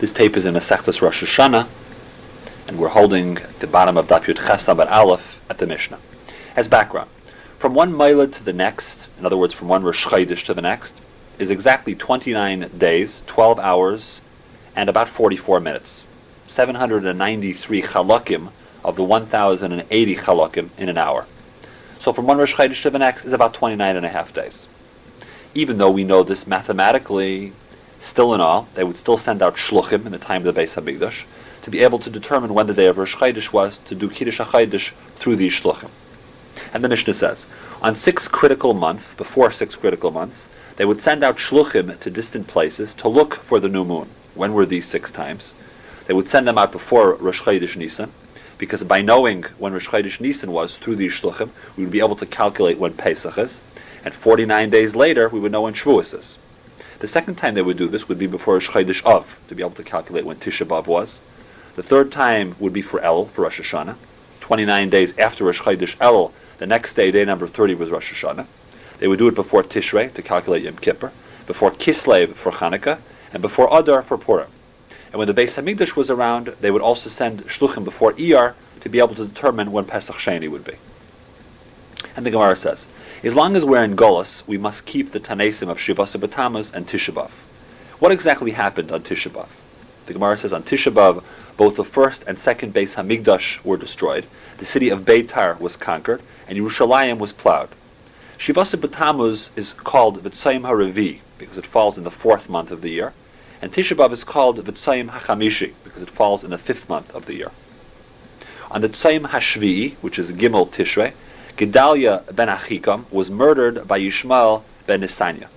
This tape is in Masechtas Rosh Hashanah, and we're holding the bottom of Daf Yud Chesam at Aleph at the Mishnah. As background, from one Mailad to the next, in other words, from one Rosh Chodesh to the next, is exactly 29 days, 12 hours, and about 44 minutes. 793 chalakim of the 1,080 chalakim in an hour. So from one Rosh Chodesh to the next is about 29 and a half days. Even though we know this mathematically Still in all, they would still send out shluchim in the time of the Beis Hamikdash to be able to determine when the day of Rosh Chodesh was to do Kiddush HaChodesh through these shluchim. And the Mishnah says, on six critical months, before six critical months, they would send out shluchim to distant places to look for the new moon. When were these six times? They would send them out before Rosh Chodesh Nisan, because by knowing when Rosh Chodesh Nisan was through these shluchim, we would be able to calculate when Pesach is, and 49 days later we would know when Shavuos is. The second time they would do this would be before Rosh Av, to be able to calculate when Tisha B'Av was. The third time would be for El, for Rosh Hashanah. 29 days after Rosh El, the next day, day number 30, was Rosh Hashanah. They would do it before Tishrei, to calculate Yom Kippur, before Kislev for Hanukkah, and before Adar for Purim. And when the Beis Hamikdash was around, they would also send shluchim before Iyar to be able to determine when Pesach Sheni would be. And the Gemara says, as long as we're in Golas, we must keep the Tanesim of Shivasa and Tisha What exactly happened on Tisha The Gemara says on Tisha both the first and second Beis Hamikdash were destroyed, the city of Beitar was conquered, and Yerushalayim was plowed. Shivasa is called V'tzayim HaRevi, because it falls in the fourth month of the year, and Tisha is called V'tzayim HaChamishi, because it falls in the fifth month of the year. On the Tzayim HaShvi'i, which is Gimel Tishrei, Gedalia ben Achikam was murdered by Yishmael ben Nisanya.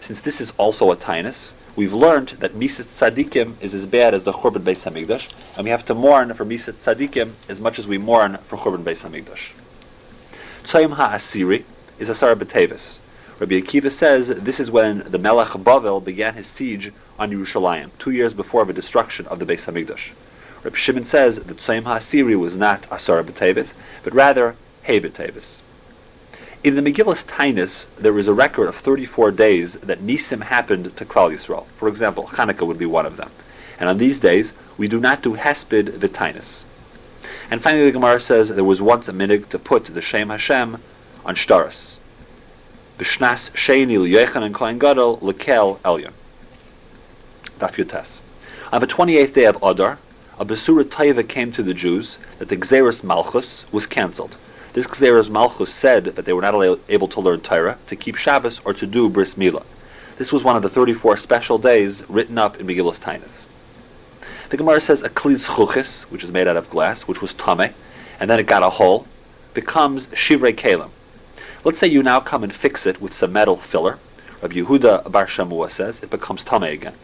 Since this is also a tainus, we've learned that Misat Tzadikim is as bad as the Churban Beis Hamikdash, and we have to mourn for Misat Tzadikim as much as we mourn for Churban Beis Hamikdash. Tzayim HaAsiri is Asar B'Tevis. Rabbi Akiva says this is when the Melech Bavel began his siege on Yerushalayim, two years before the destruction of the Beis Hamikdash. Rabbi Shimon says that Tzayim HaAsiri was not Asar B'Tevis, but rather Hebet In the Megillus Tainus, there is a record of 34 days that Nisim happened to Klal Yisrael. For example, Hanukkah would be one of them. And on these days, we do not do Hesped V'Tainus. And finally, the Gemara says there was once a minig to put the Shem Hashem on Shtaris. B'shnas Sheni L'Yechan and Kohen Gadol L'Kel Elyon. Daf. On the 28th day of Adar, a Besura Taiva came to the Jews that the Gezeris Malchus was cancelled this Gezeris Malchus said that they were not able to learn Torah, to keep Shabbos, or to do Bris Milah. This was one of the 34 special days written up in Megillah Tainus. The Gemara says a kliz chuchis, which is made out of glass, which was tame, and then it got a hole, becomes shivrei kalim. Let's say you now come and fix it with some metal filler. Rabbi Yehuda Bar Shamua says it becomes tame again.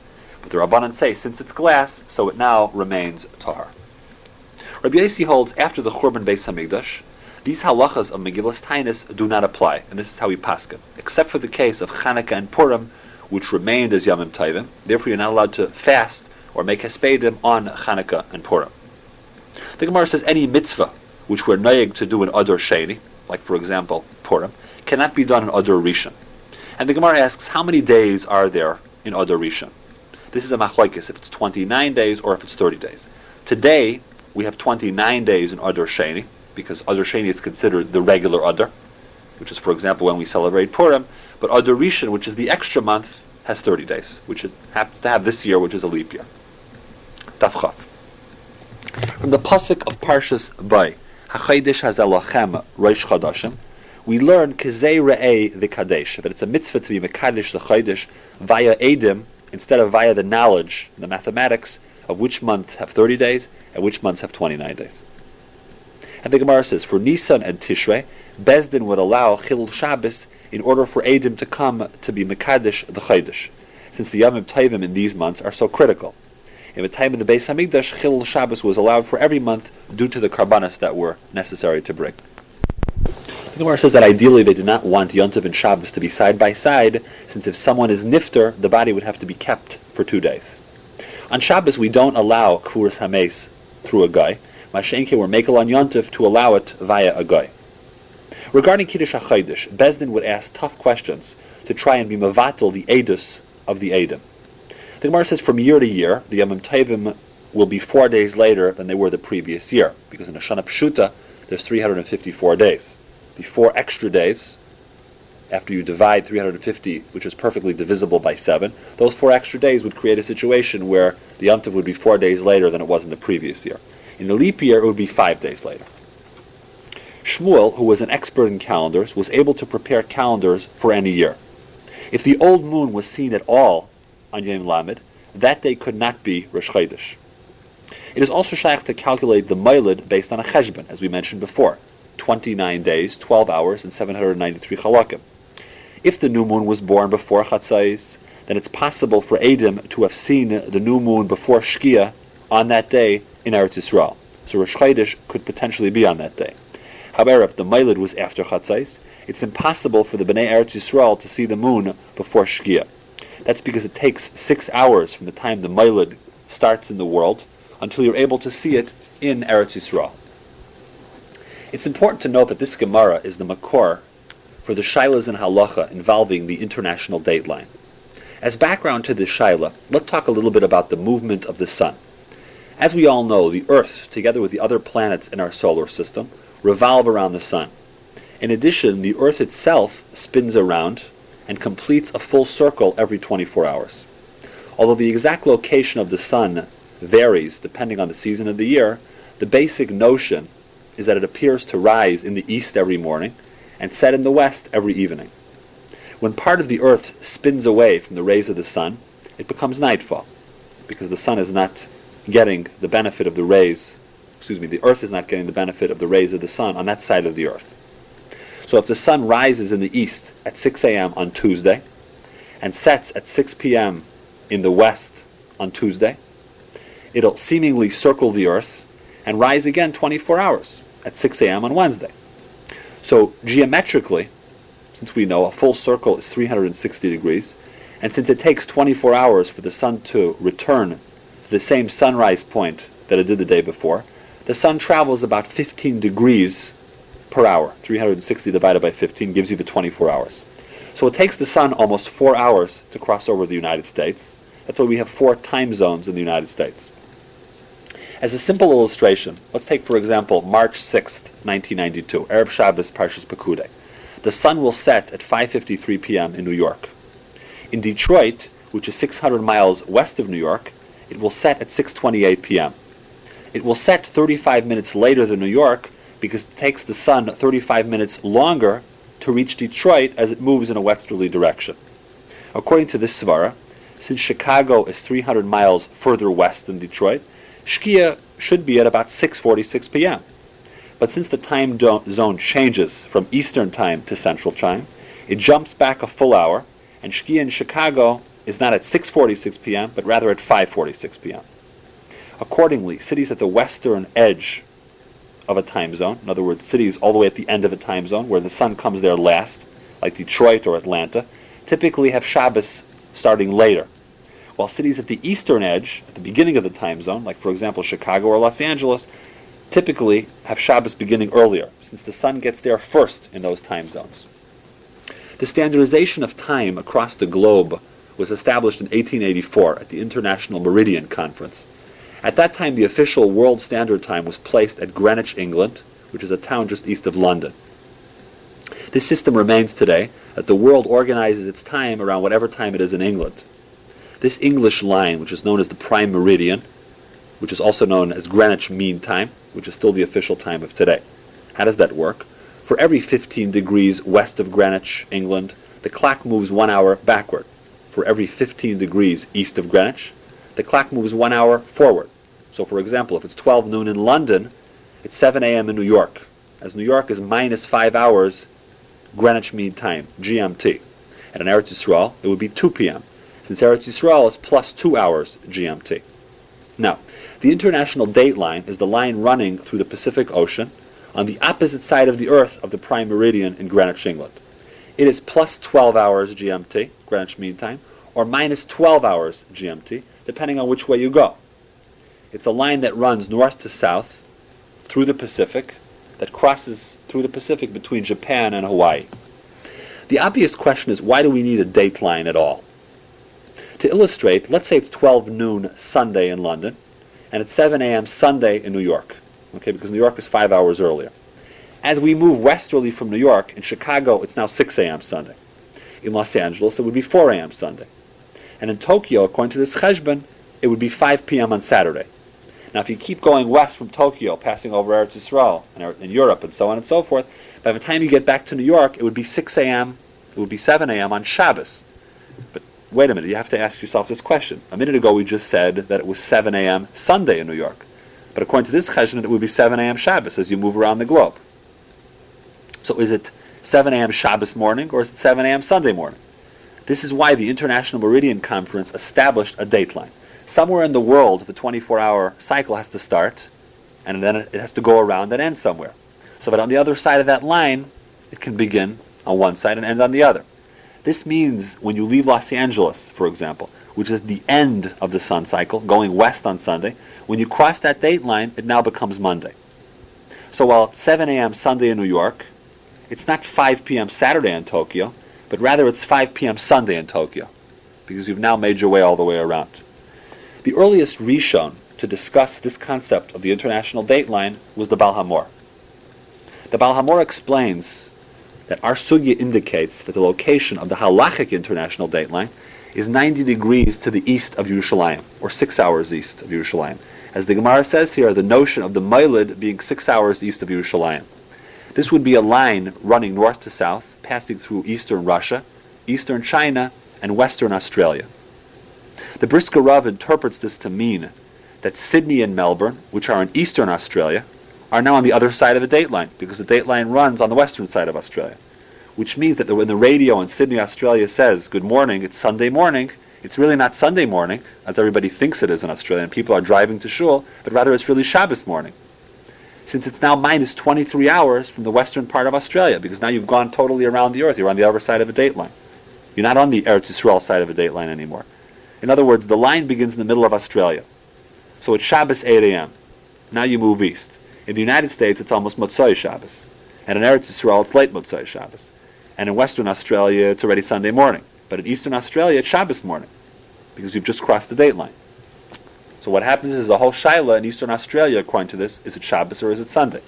But the Rabbanan say since it's glass, so it now remains tar. Rabbi Yossi holds after the Churban Beis Hamikdash these halachas of Megillas Tainus do not apply, and this is how we paskin, except for the case of Chanukah and Purim, which remained as Yamim Tovim. Therefore, you're not allowed to fast or make hespedim on Chanukah and Purim. The Gemara says any mitzvah which we're noyeg to do in Adar Sheni, like for example Purim, cannot be done in Adar Rishon. And the Gemara asks, how many days are there in Adar Rishon? This is a machlokes if it's 29 days or if it's 30 days. Today we have 29 days in Adar Sheni, because Adar Sheni is considered the regular Adar, which is, for example, when we celebrate Purim. But Adar Rishon, which is the extra month, has 30 days, which it happens to have this year, which is a leap year. Tafchav. From the pasuk of Parshas Bay, Hachaydish Hazalachem Rosh Chadashim, we learn Kizei Re'eh the Kadesh, that it's a mitzvah to be Mekadesh the Chaydish via Edim, instead of via the knowledge, the mathematics, of which months have 30 days and which months have 29 days. And the Gemara says, for Nisan and Tishrei, Bezdin would allow Chilul Shabbos in order for Adim to come to be Mekadesh the Chaydish, since the Yom Tovim in these months are so critical. In the time of the Beis Hamikdash, Chilul Shabbos was allowed for every month due to the karbanas that were necessary to bring. The Gemara says that ideally they did not want Yontiv and Shabbos to be side by side, since if someone is nifter, the body would have to be kept for two days. On Shabbos, we don't allow Kfuras Hames through a guy, Mashenke were makel on Yontif to allow it via a guy. Regarding Kiddush HaChaydish, Bezdin would ask tough questions to try and be mavatal the edus of the Edom. The Gemara says from year to year, the Yom Tovim will be four days later than they were the previous year, because in a Shana Pshuta, there's 354 days. The four extra days, after you divide 350, which is perfectly divisible by 7, those four extra days would create a situation where the Yom would be four days later than it was in the previous year. In the leap year, it would be five days later. Shmuel, who was an expert in calendars, was able to prepare calendars for any year. If the old moon was seen at all on Yom Lamed, that day could not be Rosh Chodesh. It is also shaykh to calculate the Mailid based on a cheshbon, as we mentioned before. 29 days, 12 hours, and 793 chalakim. If the new moon was born before Chatzais, then it's possible for Adam to have seen the new moon before Shkia on that day in Eretz Yisrael. So Rosh Chodesh could potentially be on that day. However, if the Mailid was after Chatzais, it's impossible for the Bnei Eretz Yisrael to see the moon before Shkia. That's because it takes six hours from the time the Mailid starts in the world until you're able to see it in Eretz Yisrael. It's important to note that this Gemara is the Makor for the Shilas and Halacha involving the international date line. As background to this Shaila, let's talk a little bit about the movement of the sun. As we all know, the Earth, together with the other planets in our solar system, revolve around the sun. In addition, the Earth itself spins around and completes a full circle every 24 hours. Although the exact location of the sun varies depending on the season of the year, the basic notion is that it appears to rise in the east every morning and set in the west every evening. When part of the earth spins away from the rays of the sun, it becomes nightfall because the sun is not getting the benefit of the rays excuse me, the earth is not getting the benefit of the rays of the sun on that side of the earth. So if the sun rises in the east at 6 a.m. on Tuesday and sets at 6 p.m. in the west on Tuesday, it'll seemingly circle the earth and rise again 24 hours at 6 a.m. on Wednesday. So geometrically, since we know a full circle is 360 degrees, and since it takes 24 hours for the sun to return to the same sunrise point that it did the day before, the sun travels about 15 degrees per hour. 360 divided by 15 gives you the 24 hours. So it takes the sun almost four hours to cross over the United States. That's why we have four time zones in the United States. As a simple illustration, let's take, for example, March 6th, 1992, Arab Shabbos Parshas Pekudei. The sun will set at 5.53 p.m. in New York. In Detroit, which is 600 miles west of New York, it will set at 6.28 p.m. It will set 35 minutes later than New York because it takes the sun 35 minutes longer to reach Detroit as it moves in a westerly direction. According to this svara, since Chicago is 300 miles further west than Detroit, Shkia should be at about 6:46 p.m. But since the time zone changes from Eastern time to Central time, it jumps back a full hour, and Shkia in Chicago is not at 6:46 p.m. but rather at 5:46 p.m. Accordingly, cities at the western edge of a time zone, in other words, cities all the way at the end of a time zone where the sun comes there last, like Detroit or Atlanta, typically have Shabbos starting later. While cities at the eastern edge, at the beginning of the time zone, like for example Chicago or Los Angeles, typically have Shabbos beginning earlier, since the sun gets there first in those time zones. The standardization of time across the globe was established in 1884 at the International Meridian Conference. At that time, the official world standard time was placed at Greenwich, England, which is a town just east of London. This system remains today, that the world organizes its time around whatever time it is in England. This English line, which is known as the prime meridian, which is also known as Greenwich Mean Time, which is still the official time of today. How does that work? For every 15 degrees west of Greenwich, England, the clock moves one hour backward. For every 15 degrees east of Greenwich, the clock moves one hour forward. So, for example, if it's 12 noon in London, it's 7 a.m. in New York, as New York is minus five hours Greenwich Mean Time, GMT. And in Eretz Yisrael, it would be 2 p.m., since Eretz Yisrael is plus two hours GMT. Now, the international date line is the line running through the Pacific Ocean on the opposite side of the Earth of the prime meridian in Greenwich, England. It is plus 12 hours GMT, Greenwich Mean Time, or minus 12 hours GMT, depending on which way you go. It's a line that runs north to south through the Pacific, that crosses through the Pacific between Japan and Hawaii. The obvious question is why do we need a date line at all? To illustrate, let's say it's 12 noon Sunday in London, and it's 7 a.m. Sunday in New York, okay, because New York is five hours earlier. As we move westerly from New York, in Chicago it's now 6 a.m. Sunday. In Los Angeles it would be 4 a.m. Sunday. And in Tokyo, according to this cheshbon, it would be 5 p.m. on Saturday. Now, if you keep going west from Tokyo, passing over Eretz Yisrael and, and Europe and so on and so forth, by the time you get back to New York, it would be 6 a.m., it would be 7 a.m. on Shabbos. But wait a minute, you have to ask yourself this question. A minute ago we just said that it was 7 a.m. Sunday in New York. But according to this cheshbon, it would be 7 a.m. Shabbos as you move around the globe. So is it 7 a.m. Shabbos morning or is it 7 a.m. Sunday morning? This is why the International Meridian Conference established a dateline. Somewhere in the world, the 24-hour cycle has to start, and then it has to go around and end somewhere. So that on the other side of that line, it can begin on one side and end on the other. This means when you leave Los Angeles, for example, which is the end of the sun cycle, going west on Sunday, when you cross that date line, it now becomes Monday. So while it's 7 a.m. Sunday in New York, it's not 5 p.m. Saturday in Tokyo, but rather it's 5 p.m. Sunday in Tokyo, because you've now made your way all the way around. The earliest Rishon to discuss this concept of the international dateline was the Baal HaMaor. The Baal HaMaor explains that our sugya indicates that the location of the halachic international dateline is 90 degrees to the east of Yerushalayim, or six hours east of Yerushalayim. As the Gemara says here, the notion of the Mailid being six hours east of Yerushalayim. This would be a line running north to south, passing through eastern Russia, eastern China, and western Australia. The Brisker Rav interprets this to mean that Sydney and Melbourne, which are in eastern Australia, are now on the other side of the dateline because the dateline runs on the western side of Australia. Which means that when the radio in Sydney, Australia says, Good morning, it's Sunday morning, it's really not Sunday morning, as everybody thinks it is in Australia, and people are driving to shul, but rather it's really Shabbos morning. Since it's now minus 23 hours from the western part of Australia, because now you've gone totally around the earth, you're on the other side of a dateline. You're not on the Eretz Yisrael side of a dateline anymore. In other words, the line begins in the middle of Australia. So it's Shabbos 8 a.m. Now you move east. In the United States, it's almost Motzoi Shabbos. And in Eretz Yisrael, it's late Motzoi Shabbos. And in Western Australia, it's already Sunday morning. But in Eastern Australia, it's Shabbos morning. Because you've just crossed the date line. So what happens is the whole Shaila in Eastern Australia, according to this, is it Shabbos or is it Sunday?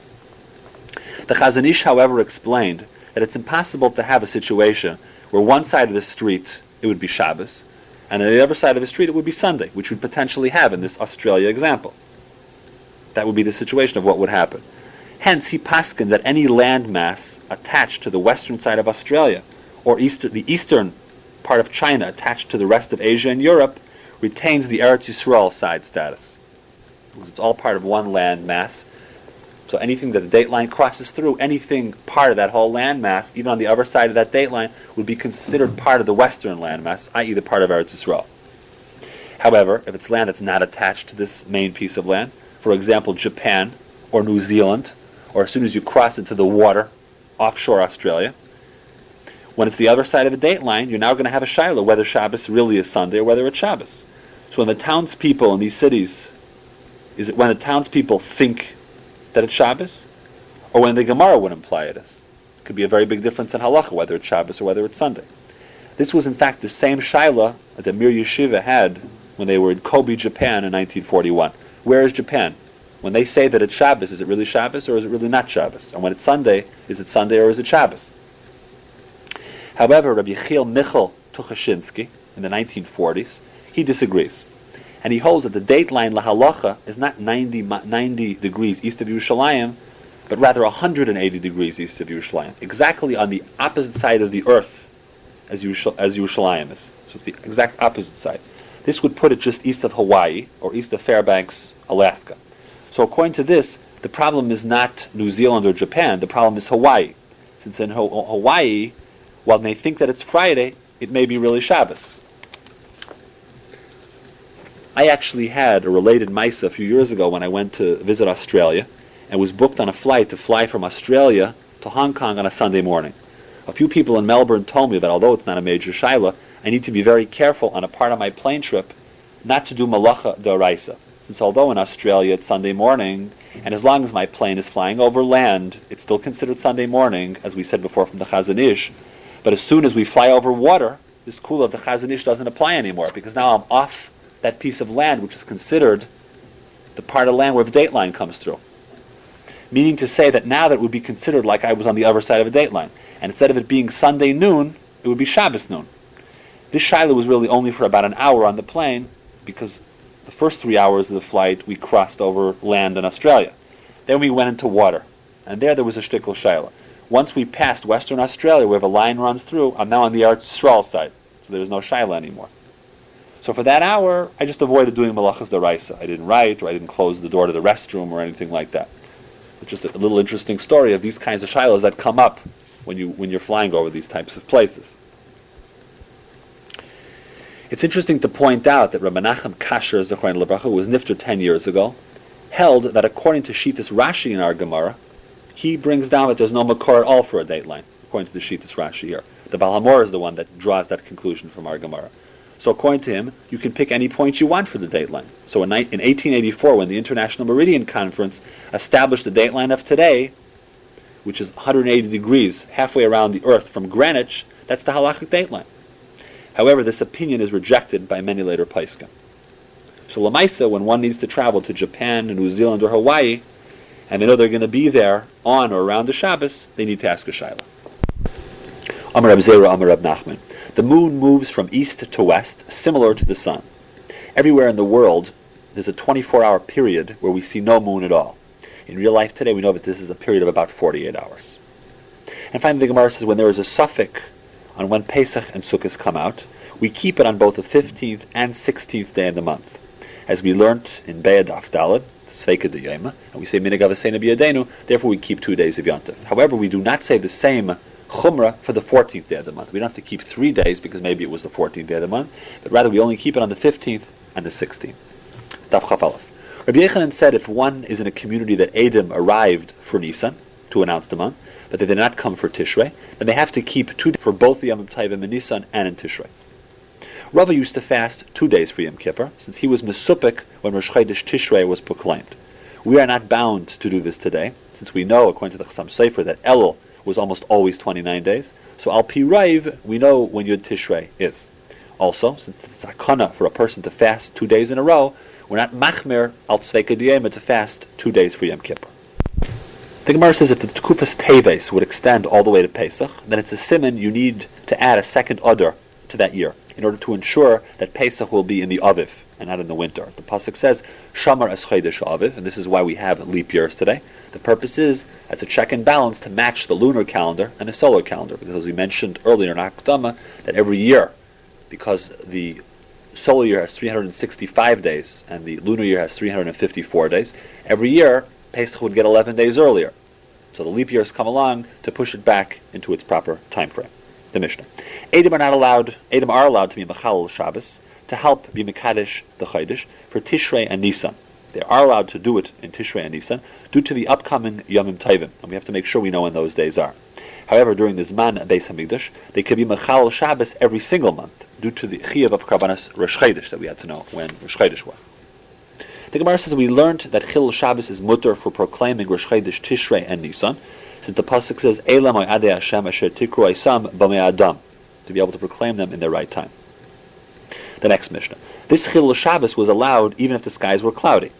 The Chazon Ish, however, explained that it's impossible to have a situation where one side of the street, it would be Shabbos, and on the other side of the street it would be Sunday, which we'd potentially have in this Australia example. That would be the situation of what would happen. Hence, he paskined that any landmass attached to the western side of Australia, or easter, the eastern part of China attached to the rest of Asia and Europe, retains the Eretz Yisrael side status. Because it's all part of one land mass, so anything that the date line crosses through, anything part of that whole landmass, even on the other side of that date line, would be considered part of the western landmass, i.e. the part of Eretz Yisrael. However, if it's land that's not attached to this main piece of land, for example, Japan or New Zealand, or as soon as you cross into the water offshore Australia, when it's the other side of the date line, you're now going to have a shiloh whether Shabbos really is Sunday or whether it's Shabbos. So when the townspeople in these cities, is it when the townspeople think that it's Shabbos, or when the Gemara would imply it is. It could be a very big difference in halacha whether it's Shabbos or whether it's Sunday. This was in fact the same shaila that the Mir Yeshiva had when they were in Kobe, Japan in 1941. Where is Japan? When they say that it's Shabbos, is it really Shabbos or is it really not Shabbos? And when it's Sunday, is it Sunday or is it Shabbos? However, Rabbi Yechiel Michal Tukachinsky in the 1940s, he disagrees and he holds that the date line lahalacha is not 90, 90 degrees east of Yerushalayim, but rather 180 degrees east of Yerushalayim, exactly on the opposite side of the earth as, Yerush- as Yerushalayim is. So it's the exact opposite side. This would put it just east of Hawaii or east of Fairbanks, Alaska. So according to this, the problem is not New Zealand or Japan. The problem is Hawaii, since in Ho- Hawaii, while they think that it's Friday, it may be really Shabbos. I actually had a related Misa a few years ago when I went to visit Australia and was booked on a flight to fly from Australia to Hong Kong on a Sunday morning. A few people in Melbourne told me that although it's not a major shaila, I need to be very careful on a part of my plane trip not to do malacha d'oraisa. Since although in Australia it's Sunday morning, and as long as my plane is flying over land, it's still considered Sunday morning, as we said before from the Chazon Ish. But as soon as we fly over water, this kula of the Chazon Ish doesn't apply anymore because now I'm off that piece of land which is considered the part of land where the date line comes through. Meaning to say that now that would be considered like I was on the other side of a date line. And instead of it being Sunday noon, it would be Shabbos noon. This Shiloh was really only for about an hour on the plane because the first three hours of the flight we crossed over land in Australia. Then we went into water. And there there was a shtickle Shiloh. Once we passed Western Australia, where the line runs through, I'm now on the Eretz side. So there's no Shiloh anymore. So for that hour, I just avoided doing malachas deraisa. I didn't write, or I didn't close the door to the restroom, or anything like that. It's just a little interesting story of these kinds of shilohs that come up when you when you're flying over these types of places. It's interesting to point out that Rabbi Nachum Kasher Zechron Lebracha, who was nifter ten years ago, held that according to Shitas Rashi in our Gemara, he brings down that there's no makor at all for a dateline, according to the Shitas Rashi here. The Baal HaMaor is the one that draws that conclusion from our Gemara. So according to him, you can pick any point you want for the dateline. So in, in 1884, when the International Meridian Conference established the dateline of today, which is 180 degrees halfway around the Earth from Greenwich, that's the halachic dateline. However, this opinion is rejected by many later Paiskim. So Lamaisa, when one needs to travel to Japan, New Zealand, or Hawaii, and they know they're going to be there on or around the Shabbos, they need to ask a Shaila. Amar Zera, Amar Nachman. The moon moves from east to west, similar to the sun. Everywhere in the world, there's a 24-hour period where we see no moon at all. In real life today, we know that this is a period of about 48 hours. And finally, the Gemara says when there is a suffix on when Pesach and Sukkot come out, we keep it on both the 15th and 16th day of the month. As we learnt in Be'ed Afdalad, Sveika de Yema, and we say Minagav therefore we keep two days of Yontif. However, we do not say the same Chumrah for the 14th day of the month. We don't have to keep three days because maybe it was the 14th day of the month, but rather we only keep it on the 15th and the 16th. Daf Chafalef. Rabbi Yechanan said if one is in a community that Adam arrived for Nisan to announce the month, but they did not come for Tishrei, then they have to keep two days for both the Yom Tovim in Nisan and in Tishrei. Rava used to fast two days for Yom Kippur, since he was Mesupik when Rosh Chodesh Tishrei was proclaimed. We are not bound to do this today, since we know, according to the Chassam Sofer, that Elul was almost always 29 days. So Al Pi Raiv, we know when Yud Tishrei is. Also, since it's akana for a person to fast two days in a row, we're not machmir al tzveika to fast two days for Yom Kippur. The Gemara says if the Tkufas Teves would extend all the way to Pesach, then it's a simon you need to add a second Adar to that year in order to ensure that Pesach will be in the Aviv and not in the winter. The pasuk says Shamar es Aviv, and this is why we have leap years today. The purpose is as a check and balance to match the lunar calendar and the solar calendar, because as we mentioned earlier in Akdama, that every year, because the solar year has 365 days and the lunar year has 354 days, every year Pesach would get 11 days earlier. So the leap years come along to push it back into its proper time frame. The Mishnah. Edom are not allowed. Edom are allowed to be Mechal Shabbos to help be Mekadesh the Chodesh for Tishrei and Nisan. They are allowed to do it in Tishrei and Nisan due to the upcoming Yomim Tovim, and we have to make sure we know when those days are. However, during the Zman Beis Hamikdash, they could be Mechal Shabbos every single month due to the Chiyav of Karbanas Rosh that we had to know when Rosh Chodesh was. The Gemara says we learned that Chilul Shabbos is mutter for proclaiming Rosh Tishrei and Nisan, since the pasuk says Elam Adei Hashem Asher Tikru Isam Adam to be able to proclaim them in their right time. The next Mishnah. This Chilul Shabbos was allowed even if the skies were cloudy.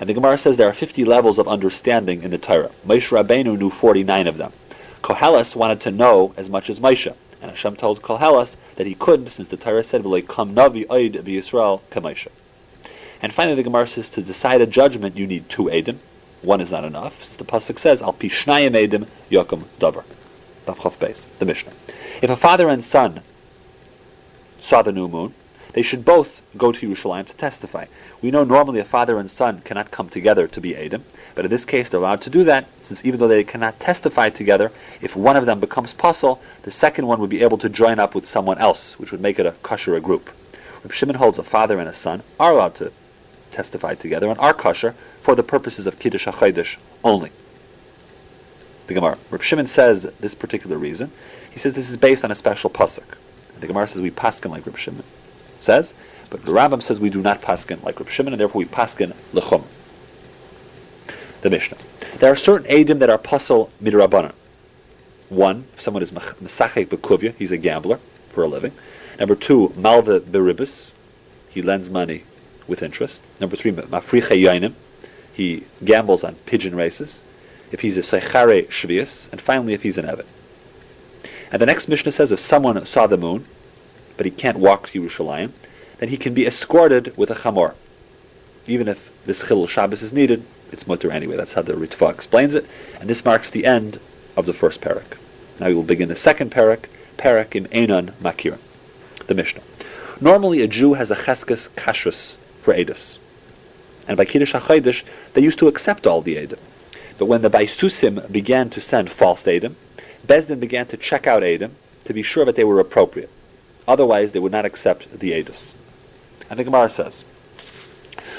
And the Gemara says there are 50 levels of understanding in the Torah. Moshe Rabbeinu knew 49 of them. Koheles wanted to know as much as Moshe. And Hashem told Koheles that he couldn't, since the Torah said, "Come navi oid Yisrael kamoshe." And finally, the Gemara says to decide a judgment, you need two edim. One is not enough. The pasuk says, "Al pishnayim edim yokum davar." Daf base, the Mishnah. If a father and son saw the new moon, they should both go to Yerushalayim to testify. We know normally a father and son cannot come together to be edim, but in this case they're allowed to do that, since even though they cannot testify together, if one of them becomes puzzle, the second one would be able to join up with someone else, which would make it a kosher group. Reb Shimon holds a father and a son are allowed to testify together and are kosher for the purposes of Kiddush HaChodesh only. The Gemara. Reb Shimon says this particular reason. He says this is based on a special pasuk. The Gemara says we paskin like Reb Shimon says, but the Rambam says we do not paskin like Reb Shimon, and therefore we paskin lechum. The Mishnah. There are certain edim that are pasal midrabanan. One, if someone is mesachek bekuvya, he's a gambler for a living. Number two, malva beribus. He lends money with interest. Number three, mafriche yainim. He gambles on pigeon races. If he's a sechare shvius. And finally, if he's an evet. And the next Mishnah says if someone saw the moon, but he can't walk to Yerushalayim, then he can be escorted with a chamor. Even if this chilul Shabbos is needed, it's mutter anyway. That's how the Ritva explains it. And this marks the end of the first parak. Now we will begin the second parak, parak in Einon Makir, the Mishnah. Normally a Jew has a cheskes kashrus for Edus. And by Kiddush HaChodesh, they used to accept all the Edom. But when the Baisusim began to send false Edom, Bezdin began to check out Edom to be sure that they were appropriate. Otherwise, they would not accept the Edus. And the Gemara says,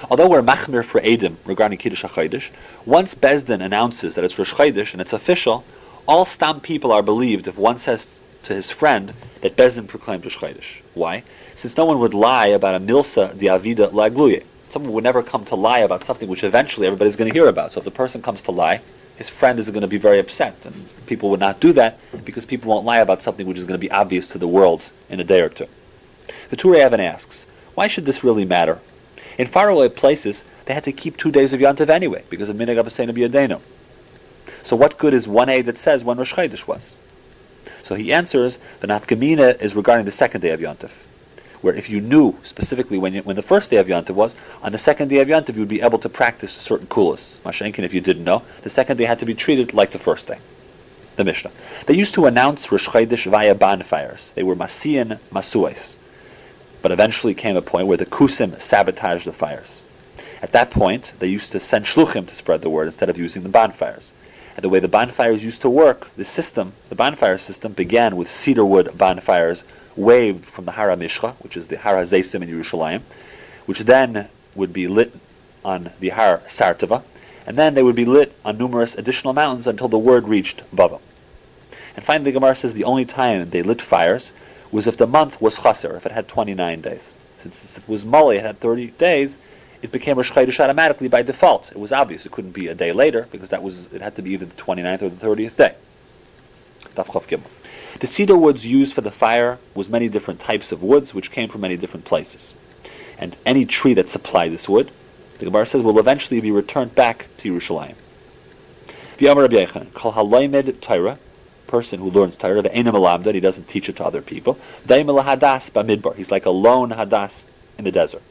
Although we're machmir for Edom regarding Kiddush HaChodesh, once Bezdin announces that it's Rosh Chodesh and it's official, all Stam people are believed if one says to his friend that Bezdin proclaimed Rosh Chodesh. Why? Since no one would lie about a milsa di avida lagluye. Someone would never come to lie about something which eventually everybody's going to hear about. So if the person comes to lie, his friend is going to be very upset, and people would not do that because people won't lie about something which is going to be obvious to the world in a day or two. The Turei Even asks, why should this really matter? In faraway places, they had to keep two days of Yontiv anyway, because of Minig Abbasein B'Yadenu. So what good is one A that says when Rosh Chodesh was? So he answers, the Nafkamina is regarding the second day of Yontif, where if you knew specifically when, you, when the first day of Yontif was, on the second day of Yontif you would be able to practice certain kulas. Mashenkin, if you didn't know, the second day had to be treated like the first day. The Mishnah. They used to announce Rosh Chodesh via bonfires. They were Masian Masuais. But eventually came a point where the Kusim sabotaged the fires. At that point, they used to send shluchim to spread the word instead of using the bonfires. And the way the bonfires used to work, the system, the bonfire system, began with cedar wood bonfires waved from the Hara Mishcha, which is the Hara Zaysim in Yerushalayim, which then would be lit on the Har Sartava, and then they would be lit on numerous additional mountains until the word reached Bava. And finally, the Gemara says the only time they lit fires was if the month was chaser, if it had 29 days. Since it was Mali, it had 30 days, it became Rosh Chodesh automatically by default. It was obvious. It couldn't be a day later because that was it had to be either the 29th or the 30th day. The cedar woods used for the fire was many different types of woods which came from many different places. And any tree that supplied this wood, the Gemara says, will eventually be returned back to Yerushalayim. V'yamar Rabbi Yechanan, kol halaymed Torah, person who learns Torah, the Enim Alamda, he doesn't teach it to other people. Daimel Hadas Bamidbar, he's like a lone Hadas in the desert.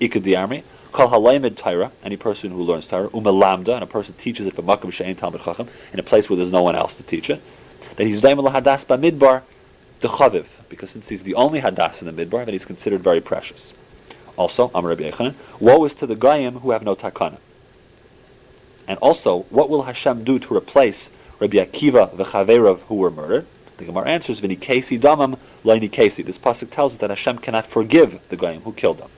Ikud the army, Kol Halaymed Torah, any person who learns Torah, Umelamda, and a person teaches it b'makam she'en Talmud Chacham, in a place where there's no one else to teach it. That he's Daimel Hadas Bamidbar, the Chaviv, because since he's the only Hadas in the Midbar, then he's considered very precious. Also, Amr Rabbi Yechanan, woe is to the Goyim who have no takana. And also, what will Hashem do to replace Rabbi Akiva the v'Chaverov who were murdered? The Gemara answers, "V'ni kesi damam loini kesi." This pasuk tells us that Hashem cannot forgive the goyim who killed them.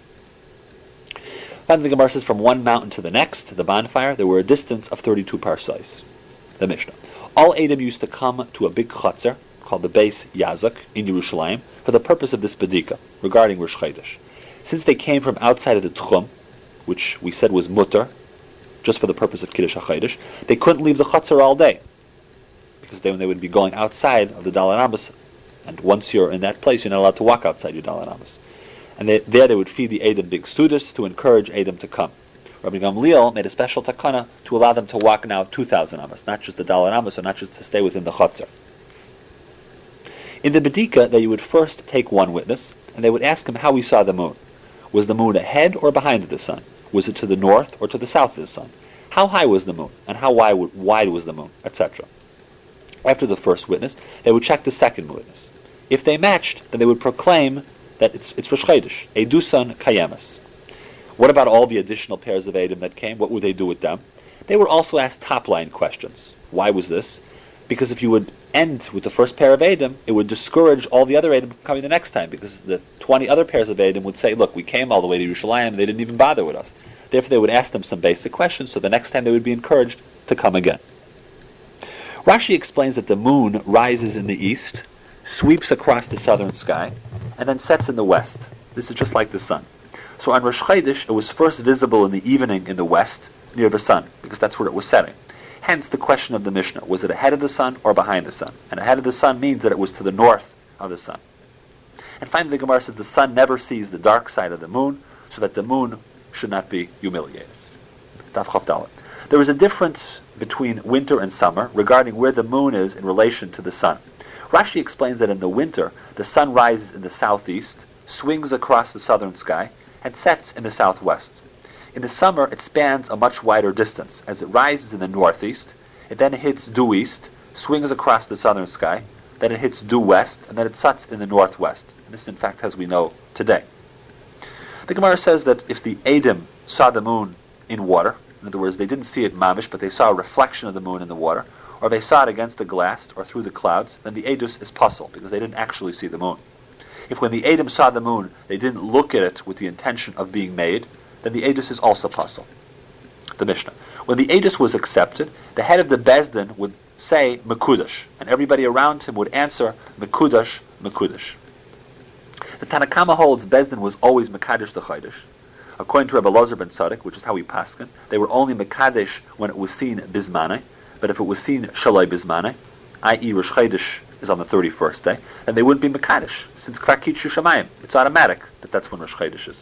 Finally, the Gemara says, from one mountain to the next, the bonfire, there were a distance of 32 parsais. The Mishnah. All Edom used to come to a big chutzner called the base Yazak in Yerushalayim for the purpose of this bedika regarding Rosh Chodesh. Since they came from outside of the Tchum, which we said was mutter, just for the purpose of Kiddush HaChodesh, they couldn't leave the chutzner all day because then they would be going outside of the Amos, and once you're in that place, you're not allowed to walk outside your Amos. And they, there they would feed the Edom big sudas to encourage Edom to come. Rabbi Gamliel made a special takana to allow them to walk now 2,000 amos, not just the Dalet Amos, or not just to stay within the chutzner. In the Bedika, they would first take one witness, and they would ask him how he saw the moon. Was the moon ahead or behind the sun? Was it to the north or to the south of the sun? How high was the moon, and how wide was the moon, etc. After the first witness, they would check the second witness. If they matched, then they would proclaim that it's, it's Rosh Chodesh, Edusan Kayemas. What about all the additional pairs of Edom that came? What would they do with them? They were also asked top-line questions. Why was this? Because if you would end with the first pair of Edom, it would discourage all the other from coming the next time, because the 20 other pairs of Edom would say, look, we came all the way to Yerushalayim, and they didn't even bother with us. Therefore, they would ask them some basic questions, so the next time they would be encouraged to come again. Rashi explains that the moon rises in the east, sweeps across the southern sky, and then sets in the west. This is just like the sun. So on Rosh Chodesh, it was first visible in the evening in the west, near the sun, because that's where it was setting. Hence the question of the Mishnah, was it ahead of the sun or behind the sun? And ahead of the sun means that it was to the north of the sun. And finally, the Gemara says the sun never sees the dark side of the moon, so that the moon should not be humiliated. There is a difference between winter and summer regarding where the moon is in relation to the sun. Rashi explains that in the winter, the sun rises in the southeast, swings across the southern sky, and sets in the southwest. In the summer, it spans a much wider distance. As it rises in the northeast, it then hits due east, swings across the southern sky, then it hits due west, and then it sets in the northwest. And this, in fact, as we know today. The Gemara says that if the Adim saw the moon in water, in other words, they didn't see it mamish, but they saw a reflection of the moon in the water, or they saw it against the glass or through the clouds, then the Edus is puzzled because they didn't actually see the moon. If when the Adim saw the moon, they didn't look at it with the intention of being made, then the Edus is also puzzled. The Mishnah. When the Edus was accepted, the head of the Bezdin would say Mekudash, and everybody around him would answer Mekudash, Mekudash. The Tanakama holds Bezdin was always Mekadesh the Chaydish. According to Rabbi Lozer ben Tzadok, which is how we paskin, they were only Mekadesh when it was seen Bismane, but if it was seen Shalai Bismane, i.e. Rosh is on the 31st day, then they wouldn't be Mekadesh, since Krakit Shamayim. It's automatic that that's when Rosh Chaydish is.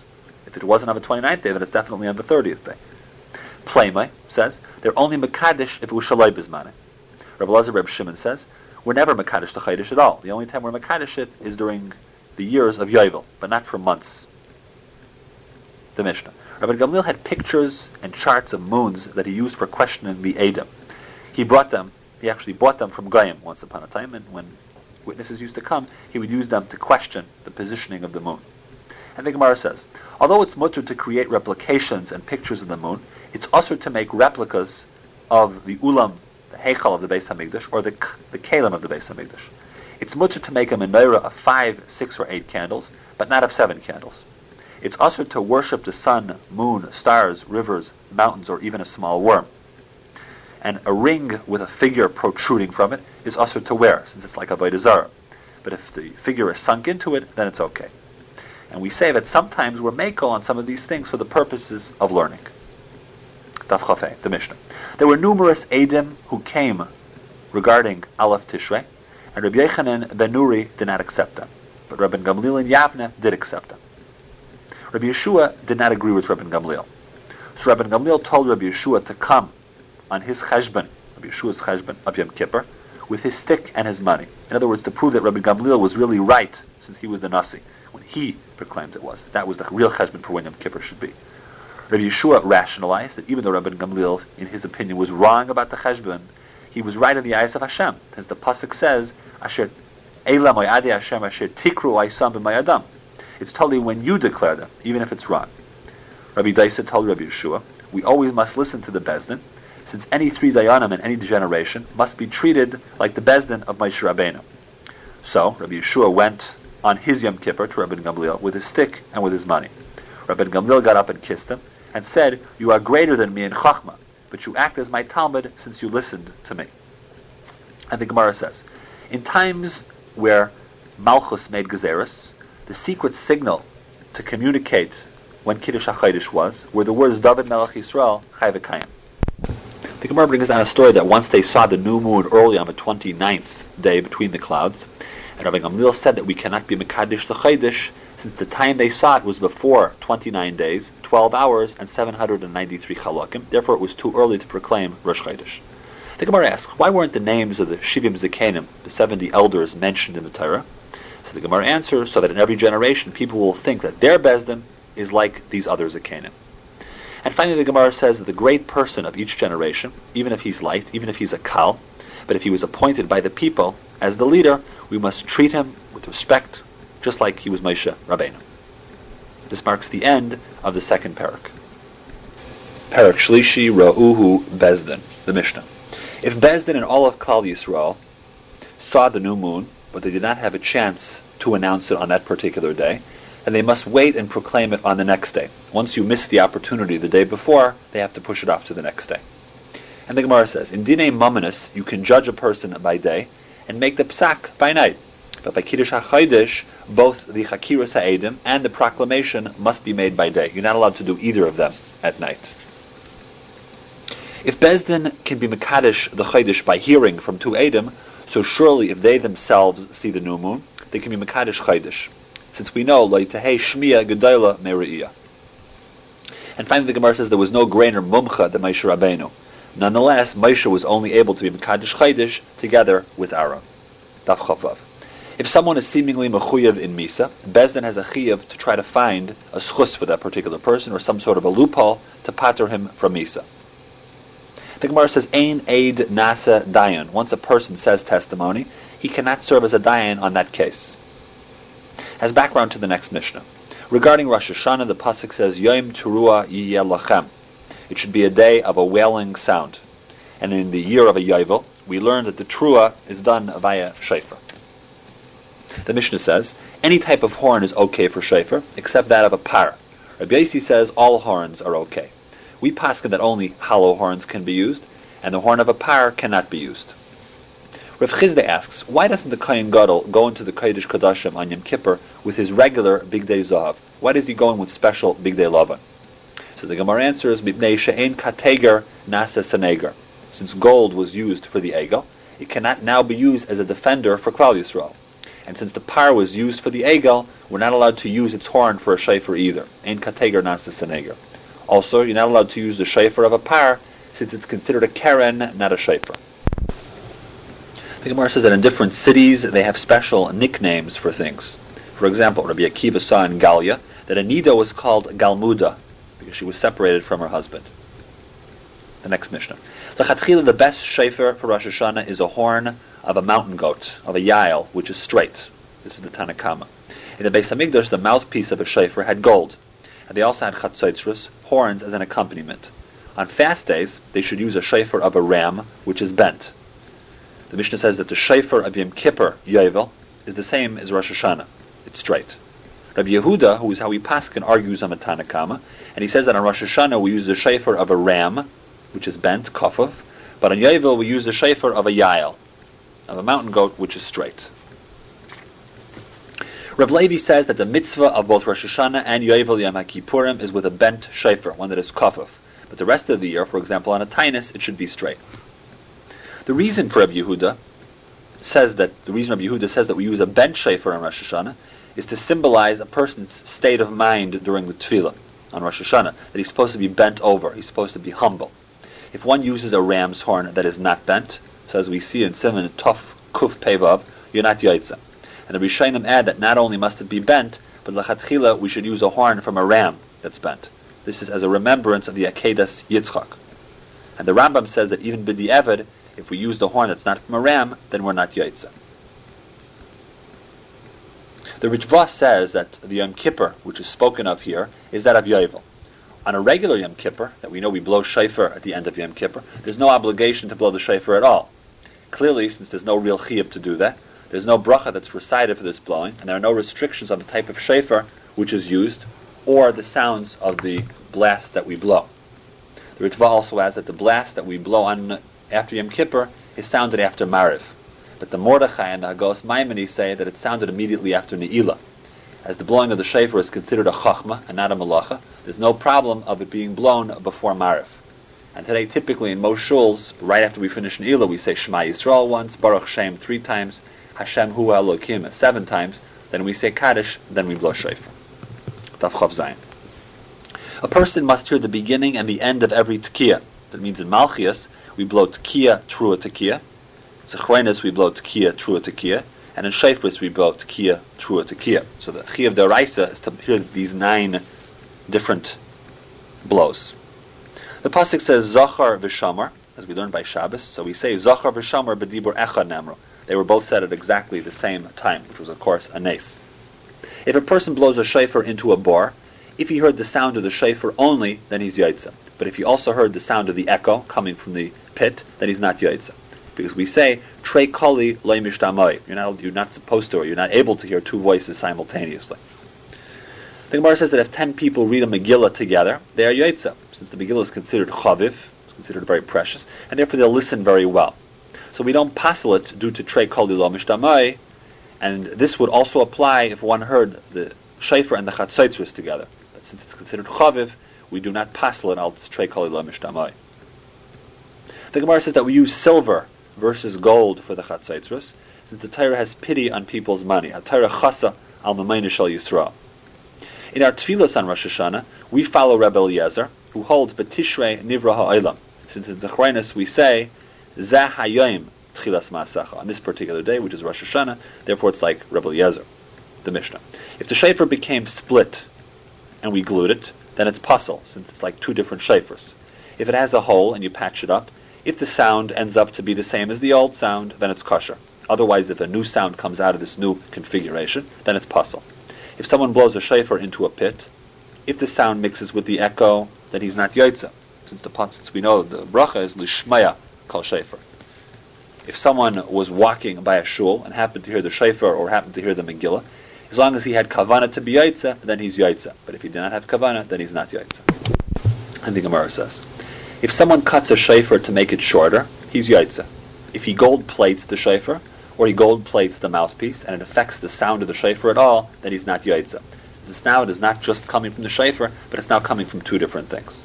If it wasn't on the 29th day, then it's definitely on the 30th day. Playmai says they're only Mekadesh if it was Shalai Bismane. Rabbi Lazar Reb Shimon says we're never Mekadesh the Chaydish at all. The only time we're Mekadesh it is during the years of Yovel, but not for months. The Mishnah. Rabbi Gamliel had pictures and charts of moons that he used for questioning the Adam. He brought them, he actually bought them from Goyim once upon a time, and when witnesses used to come, he would use them to question the positioning of the moon. And the Gemara says, although it's mutter to create replications and pictures of the moon, it's also to make replicas of the ulam, the heichal of the Beis Hamikdash, or the the kalim of the Beis Hamikdash. It's mutter to make a menorah of five, six, or eight candles, but not of seven candles. It's also to worship the sun, moon, stars, rivers, mountains, or even a small worm. And a ring with a figure protruding from it is also to wear, since it's like a Vaidazara. But if the figure is sunk into it, then it's okay. And we say that sometimes we're mako on some of these things for the purposes of learning. Daf the Mishnah. There were numerous Adim who came regarding Aleph Tishrei, and Rabbi Yechanan ben Nuri did not accept them. But Rabbi Gamliel and Yavne did accept them. Rabbi Yeshua did not agree with Rabbi Gamliel. So Rabbi Gamliel told Rabbi Yeshua to come on his cheshbon, Rabbi Yeshua's cheshbon of Yom Kippur, with his stick and his money. In other words, to prove that Rabbi Gamliel was really right, since he was the Nasi, when he proclaimed it was. That was the real cheshbon for when Yom Kippur should be. Rabbi Yeshua rationalized that even though Rabbi Gamliel, in his opinion, was wrong about the cheshbon, he was right in the eyes of Hashem, as the pasuk says, "Asher Elam Hashem Asher Tikru Aisam b'mayadam." It's totally when you declare them, even if it's wrong. Rabbi Daisa told Rabbi Yeshua, we always must listen to the Bezdin, since any three Dayanim in any generation must be treated like the Bezdin of Moshe Rabbeinu. So, Rabbi Yeshua went on his Yom Kippur to Rabbi Gamliel with his stick and with his money. Rabbi Gamliel got up and kissed him and said, You are greater than me in Chachma, but you act as my Talmud since you listened to me. And the Gemara says, in times where Malchus made Gezeris, the secret signal to communicate when Kiddush HaChadosh was were the words David Melech Yisrael Chai V'Kayim. The Gemara brings down a story that once they saw the new moon early on the 29th day between the clouds, and Rabbi Gamliel said that we cannot be Mekadosh the Chaydish since the time they saw it was before 29 days, 12 hours, and 793 chalakim. Therefore, it was too early to proclaim Rosh Chodesh. The Gemara asks, why weren't the names of the Shivim Zekanim, the 70 elders, mentioned in the Torah? So the Gemara answers, so that in every generation people will think that their Bezdin is like these other Zekanim. And finally, the Gemara says that the great person of each generation, even if he's light, even if he's a Kal, but if he was appointed by the people as the leader, we must treat him with respect, just like he was Moshe Rabbeinu. This marks the end of the second parak. Parak Shlishi Ra'uhu Bezdin, the Mishnah. If Bezdin and all of Kal Yisrael saw the new moon but they did not have a chance to announce it on that particular day, and they must wait and proclaim it on the next day. Once you miss the opportunity the day before, they have to push it off to the next day. And the Gemara says, in Dine Mamonis, you can judge a person by day and make the psak by night. But by Kiddush HaChaydish, both the Chakiras HaEdim and the proclamation must be made by day. You're not allowed to do either of them at night. If Bezdin can be Mekadesh the Chaydish by hearing from two Edim, so surely if they themselves see the new moon, they can be Mekadesh Chaydish. Since we know Loitahei Shmiya Gedaila Mere'iyah. And finally, the Gemara says there was no greater mumcha than Moshe Rabbeinu. Nonetheless, Moshe was only able to be Mekadosh Chaydish together with Aaron. Daf. If someone is seemingly mechuyev in Misa, Bezdin has a chiyav to try to find a schus for that particular person or some sort of a loophole to pater him from Misa. The Gemara says, Ein aid nasa dayan. Once a person says testimony, he cannot serve as a dayan on that case. As background to the next Mishnah. Regarding Rosh Hashanah, the pasuk says, Yom Teruah Yiyeh Lachem. It should be a day of a wailing sound. And in the year of a Yovel, we learn that the Trua is done via Shofar. The Mishnah says, any type of horn is okay for shofar, except that of a par. Rabbi Yossi says all horns are okay. We paskin that only hollow horns can be used, and the horn of a par cannot be used. Rav Chisda asks, why doesn't the Kohen Gadol go into the Kodesh Kodashim on Yom Kippur with his regular Bigdei Zahav? Why is he going with special Bigdei Lavan? So the Gemara answers, Mipnei she'en kateger nasa saneger. Since gold was used for the egel, it cannot now be used as a defender for Klal Yisrael. And since the par was used for the egel, we're not allowed to use its horn for a shayfer either. Ein kateger nasa seneger. Also, you're not allowed to use the shayfer of a par, since it's considered a keren, not a shayfer. The Gemara says that in different cities they have special nicknames for things. For example, Rabbi Akiva saw in Galia that a nida was called Galmuda because she was separated from her husband. The next Mishnah. The Khathila, the best shayfer for Rosh Hashanah is a horn of a mountain goat, of a yael, which is straight. This is the Tanakama. In the Beis Hamikdash, the mouthpiece of a shofar had gold, and they also had chatzaitzrus, horns, as an accompaniment. On fast days, they should use a shofar of a ram, which is bent. The Mishnah says that the shofar of Yom Kippur, Yovel, is the same as Rosh Hashanah. It's straight. Rabbi Yehuda, who is how we paskin, argues on the Tanakama, and he says that on Rosh Hashanah we use the shofar of a ram, which is bent, kofov, but on Yovel we use the shofar of a yael, of a mountain goat which is straight. Rav Levi says that the mitzvah of both Rosh Hashanah and Yovel Yom HaKippurim is with a bent shofar, one that is kafuf. But the rest of the year, for example, on a tainus, it should be straight. The reason for Rabbi Yehuda says that the reason Rabbi Yehuda says that we use a bent shofar on Rosh Hashanah is to symbolize a person's state of mind during the tefillah on Rosh Hashanah. That he's supposed to be bent over. He's supposed to be humble. If one uses a ram's horn that is not bent, so as we see in Simon Tuf Kuf Pevav, you're not Yaitza. And the Rishonim add that not only must it be bent, but Lachatchila we should use a horn from a ram that's bent. This is as a remembrance of the Akedas Yitzchak. And the Rambam says that even Bidi Eved, if we use the horn that's not from a ram, then we're not Yaitza. The Ritva says that the Yom Kippur, which is spoken of here, is that of Yovel. On a regular Yom Kippur, that we know we blow shofar at the end of Yom Kippur, there's no obligation to blow the shofar at all. Clearly, since there's no real chiyuv to do that, there's no bracha that's recited for this blowing, and there are no restrictions on the type of shofar which is used, or the sounds of the blast that we blow. The Ritva also adds that the blast that we blow on after Yom Kippur it sounded after Mariv. But the Mordechai and the Hagos Maimoni say that it sounded immediately after Ne'ilah. As the blowing of the shofar is considered a chachma and not a malacha, there's no problem of it being blown before Mariv. And today, typically in most shuls, right after we finish Ne'ilah, we say Shema Yisrael once, Baruch Shem three times, Hashem Hu Elokim seven times, then we say Kaddish, then we blow Shofar. Chav Zayin. A person must hear the beginning and the end of every Tekiah. That means in Malchias, we blow Tekiah, Trua Tekiah. Zechrenis, we blow Tekiah, Trua Tekiah. And in Shafris, we blow Tekiah, Trua Tekiah. So the Chi of Daraisa is to hear these nine different blows. The pasuk says Zachar v'Shamar, as we learned by Shabbos. So we say Zachar v'Shamar b'dibur echad namro. They were both said at exactly the same time, which was of course a nace. If a person blows a shofar into a bar, if he heard the sound of the shofar only, then he's yaitza. But if he also heard the sound of the echo coming from the pit, then he's not yaitza. Because we say trei koli leimishtamoi. You're not you're not supposed to, or you're not able to hear two voices simultaneously. The Gemara says that if ten people read a Megillah together, they are yaitza since the Megillah is considered chaviv, it's considered very precious, and therefore they'll listen very well. So we don't passel it due to trei kol dilo mishtamai, and this would also apply if one heard the shayfer and the chatzaitzrus together. But since it's considered chaviv, we do not passel it al trei kol dilo mishtamai. The Gemara says that we use silver versus gold for the chatzaitzrus, since the Torah has pity on people's money. Torah chasa al Shal Yisrael. In our Tfilos on Rosh Hashanah, we follow Rebbe Eliezer, who holds Betishrei Nivra Ha'olam. Since in Zechrinus we say, Zah Hayoim Tchilas Ma'asacha, on this particular day, which is Rosh Hashanah, therefore it's like Rebbe Eliezer, the Mishnah. If the shafer became split and we glued it, then it's puzzle, since it's like two different shafers. If it has a hole and you patch it up, if the sound ends up to be the same as the old sound, then it's kosher. Otherwise, if a new sound comes out of this new configuration, then it's puzzle. If someone blows a shofar into a pit, if the sound mixes with the echo, then he's not yotza. Since the since we know the bracha is lishmaya kol shofar. If someone was walking by a shul and happened to hear the shofar or happened to hear the Megillah, as long as he had kavana to be yotza, then he's yotza. But if he did not have kavana, then he's not yotza. And the Gemara says, if someone cuts a shofar to make it shorter, he's yotza. If he gold plates the shofar, or he gold plates the mouthpiece, and it affects the sound of the shofar at all, then he's not yotza. The sound is not just coming from the shofar, but it's now coming from two different things.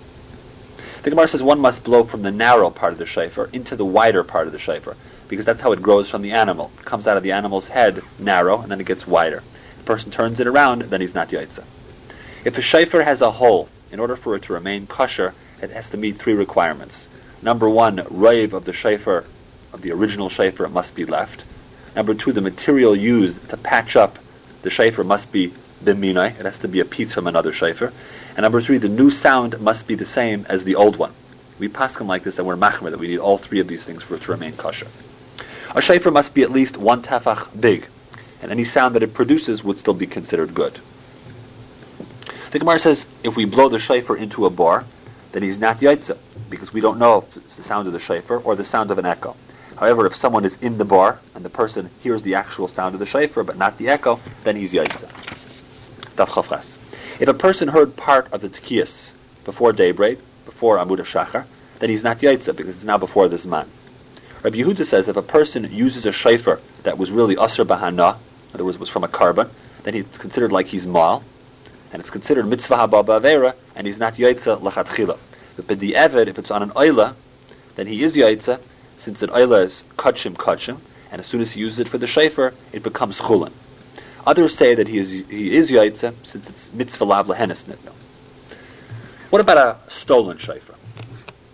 The Gemara says one must blow from the narrow part of the shofar into the wider part of the shofar, because that's how it grows from the animal. It comes out of the animal's head narrow, and then it gets wider. Person turns it around, then he's not yotza. If a shofar has a hole, in order for it to remain kosher, it has to meet three requirements. Number one, rave of the shofar, of the original shofar, must be left. Number two, the material used to patch up the shofar must be b'minai. It has to be a piece from another shofar. And number three, the new sound must be the same as the old one. We pass them like this, and we're machmer that we need all three of these things for it to remain kosher. A shofar must be at least one tefach big, and any sound that it produces would still be considered good. The Gemara says if we blow the shofar into a bar, then he's not yaitza, because we don't know if it's the sound of the shofar or the sound of an echo. However, if someone is in the bar and the person hears the actual sound of the shofar but not the echo, then he's yaitza. If a person heard part of the tekiyas before daybreak, before Amud Shachar, then he's not yaitza because it's now before this man. Rabbi Yehuda says if a person uses a shofar that was really asr bahana, in other words, was from a carbon, then he's considered like he's mal, and it's considered mitzvah haba avera, and he's not yaitza lachatchila. But b'di'evid, if it's on an oila, then he is yaitza, since an oila is kachim kachim, and as soon as he uses it for the shofar, it becomes chulin. Others say that he is he is yaitza, since it's mitzvah lav lehenes nitno. What about a stolen shofar?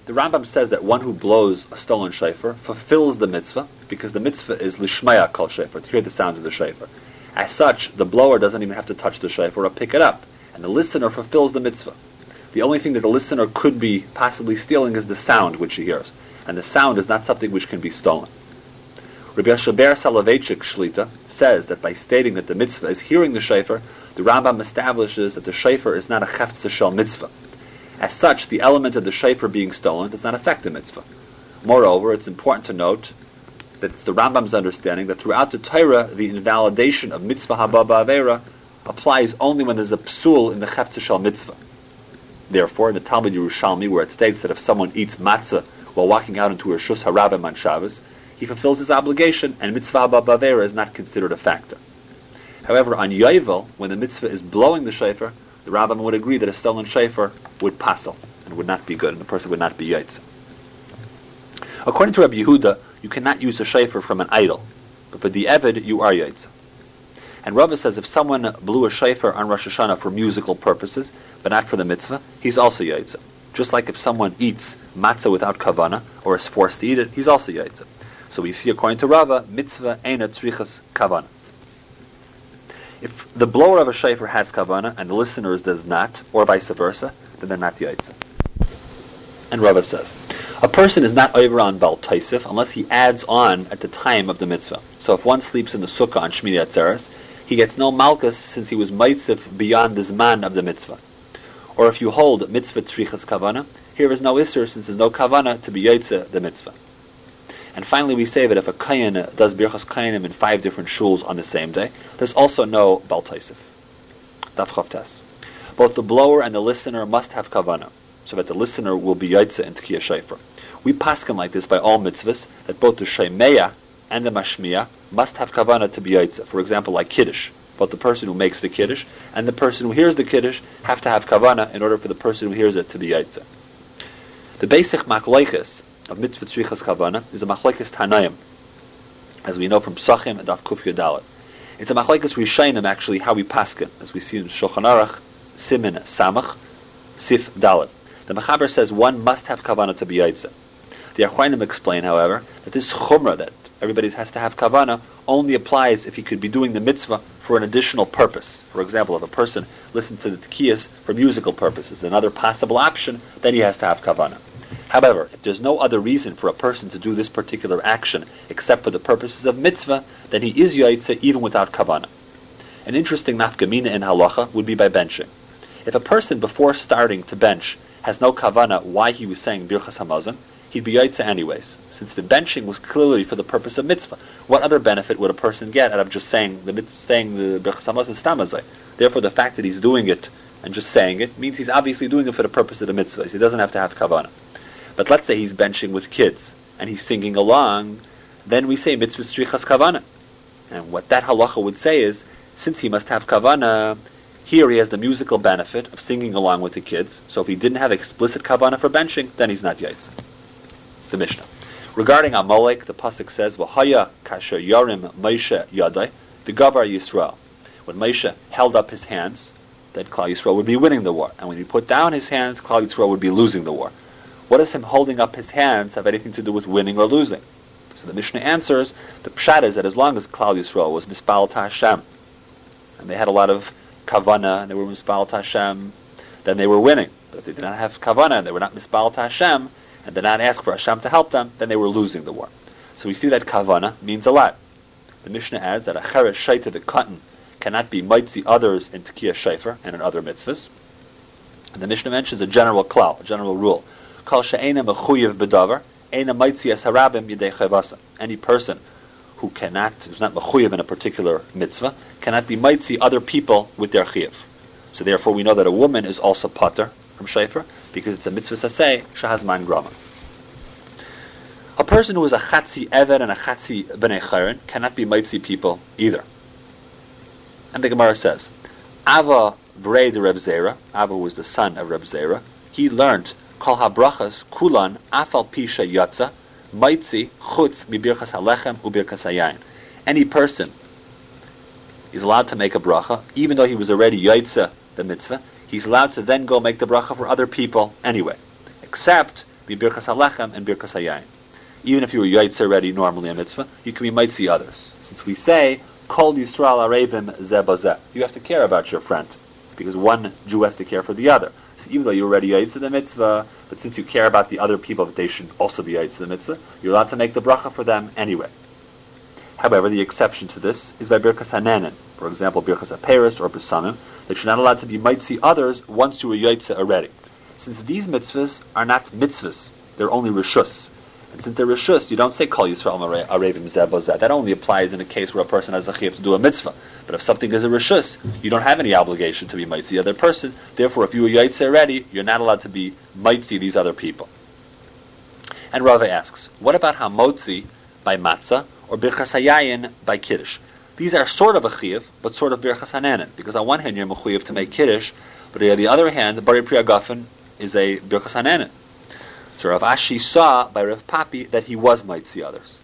The Rambam says that one who blows a stolen shofar fulfills the mitzvah because the mitzvah is lishmaya kol shofar, to hear the sound of the shofar. As such, the blower doesn't even have to touch the shofar or pick it up, and the listener fulfills the mitzvah. The only thing that the listener could be possibly stealing is the sound which he hears, and the sound is not something which can be stolen. Rabbi Yoshe Ber Soloveitchik Shlita says that by stating that the mitzvah is hearing the shofar, the Rambam establishes that the shofar is not a chefza shel mitzvah. As such, the element of the shofar being stolen does not affect the mitzvah. Moreover, it's important to note it's the Rambam's understanding that throughout the Torah, the invalidation of mitzvah haba ba'avera applies only when there's a psul in the chefza shel mitzvah. Therefore, in the Talmud Yerushalmi, where it states that if someone eats matzah while walking out into a shus harabim on Shabbos, he fulfills his obligation, and mitzvah haba is not considered a factor. However, on Yovel, when the mitzvah is blowing the shofar, the Rambam would agree that a stolen shofar would passel and would not be good, and the person would not be yaitz. According to Rabbi Yehuda, you cannot use a shofar from an idol, but for the Evid, you are yaitz. And Rava says if someone blew a shofar on Rosh Hashanah for musical purposes, but not for the mitzvah, he's also yaitz. Just like if someone eats matzah without kavana, or is forced to eat it, he's also yaitz. So we see, according to Rava, mitzvah eina tzrichas kavana. If the blower of a shofar has kavana and the listener's does not, or vice versa, then they're not yaitz. And Rava says, a person is not over on Bal Taisif unless he adds on at the time of the mitzvah. So if one sleeps in the sukkah on Shmini Atzeres, he gets no malchus since he was maitzif beyond the zman of the mitzvah. Or if you hold mitzvah tzrichas kavana, here is no isser since there's no kavana to be yaitze the mitzvah. And finally, we say that if a kayan does birchas kayanim in five different shuls on the same day, there's also no bal taisif. Daf Both the blower and the listener must have kavana, so that the listener will be yaitze and tkiyah shayfer. We paskin like this by all mitzvahs that both the shemeya and the mashmiya must have kavana to be yaitze. For example, like kiddush, both the person who makes the kiddush and the person who hears the kiddush have to have kavana in order for the person who hears it to be yaitze. The basic makloiches of mitzvah tzrichas kavana is a machlekes tanayim, as we know from Psachim and Daf Kuf Dalet. It's a machlekes rishayim actually how we paskin, as we see in Shulchan Aruch, Simin Samach, Sif Dalet. The Mechaber says one must have kavana to be yaitze. The Achronim explain, however, that this chumrah that everybody has to have kavana only applies if he could be doing the mitzvah for an additional purpose. For example, if a person listens to the tkiyas for musical purposes, another possible option, then he has to have kavana. However, if there's no other reason for a person to do this particular action except for the purposes of mitzvah, then he is yaitze even without kavana. An interesting nafgamina in halacha would be by benching. If a person before starting to bench has no kavana why he was saying birchas hamazon, he'd be yaitze anyways since the benching was clearly for the purpose of mitzvah. What other benefit would a person get out of just saying the saying the bechsamas and stamazai? Therefore, the fact that he's doing it and just saying it means he's obviously doing it for the purpose of the mitzvah. He doesn't have to have kavana. But let's say he's benching with kids and he's singing along, then we say mitzvah strichas kavana. And what that halacha would say is, since he must have kavana, here he has the musical benefit of singing along with the kids. So if he didn't have explicit kavana for benching, then he's not yaitz. The Mishnah. Regarding Amalek, the pasuk says, "V'haya kasher yarim Moshe yadai v'gavar Yisrael." When Moshe held up his hands, then Klal Yisrael would be winning the war, and when he put down his hands, Klal Yisrael would be losing the war. What does him holding up his hands have anything to do with winning or losing? So the Mishnah answers, the pshat is that as long as Klal Yisrael was mispal Hashem, and they had a lot of kavana, and they were mispal Hashem, then they were winning. But if they did not have kavana, and they were not mispal Hashem, and did not ask for Hashem to help them, then they were losing the war. So we see that kavana means a lot. The Mishnah adds that a cheres shaita the cotton cannot be mitzi others in tekiah shayfer and in other mitzvahs. And the Mishnah mentions a general klal, a general rule. Kal she'ena mechuyev bedavar, ena mitzi yidei. Any person who cannot, who's not mechuyev in a particular mitzvah, cannot be mitzi other people with their chiyav. So therefore we know that a woman is also potter from shayfer, because it's a mitzvah saseh shahazman grama. A person who is a chatzi eved and a chatzi b'nei chayrin cannot be mitzi people either. And the Gemara says, Ava Brei de Reb Zera, Ava was the son of Reb Zera, he learned kol habrachas kulan afal pisha yatza mitzi chutz mibirchas halechem ubirchas hayayin. Any person is allowed to make a bracha, even though he was already yaitza the mitzvah, he's allowed to then go make the bracha for other people anyway, except be birkas halechem and birkas hayayin. Even if you were yaitz already normally a mitzvah, you can be mitzi others. Since we say kol yisrael arevim zebazeh, you have to care about your friend because one Jew has to care for the other. So even though you're already yaitz the mitzvah, but since you care about the other people, that they should also be yaitz the mitzvah, you're allowed to make the bracha for them anyway. However, the exception to this is by birkas hanenin, for example, birkas aperis or besamim, that you're not allowed to be mitzi others once you were yaitze already. Since these mitzvahs are not mitzvahs, they're only rishus. And since they're rishus, you don't say kol yisrael arevim zebozeh. That only applies in a case where a person has a chiyuv to do a mitzvah. But if something is a rishus, you don't have any obligation to be mitzi the other person. Therefore, if you were yaitze already, you're not allowed to be mitzi these other people. And Rava asks, what about hamotzi by matzah or birchas hayayin by kiddush? These are sort of a chiyuv, but sort of birchas hananin, because on one hand you're mechuyev to make kiddush, but on the other hand, bari priyagafen is a birchas hananin. So Rav Ashi saw by Rav Papi that he was mitzi others,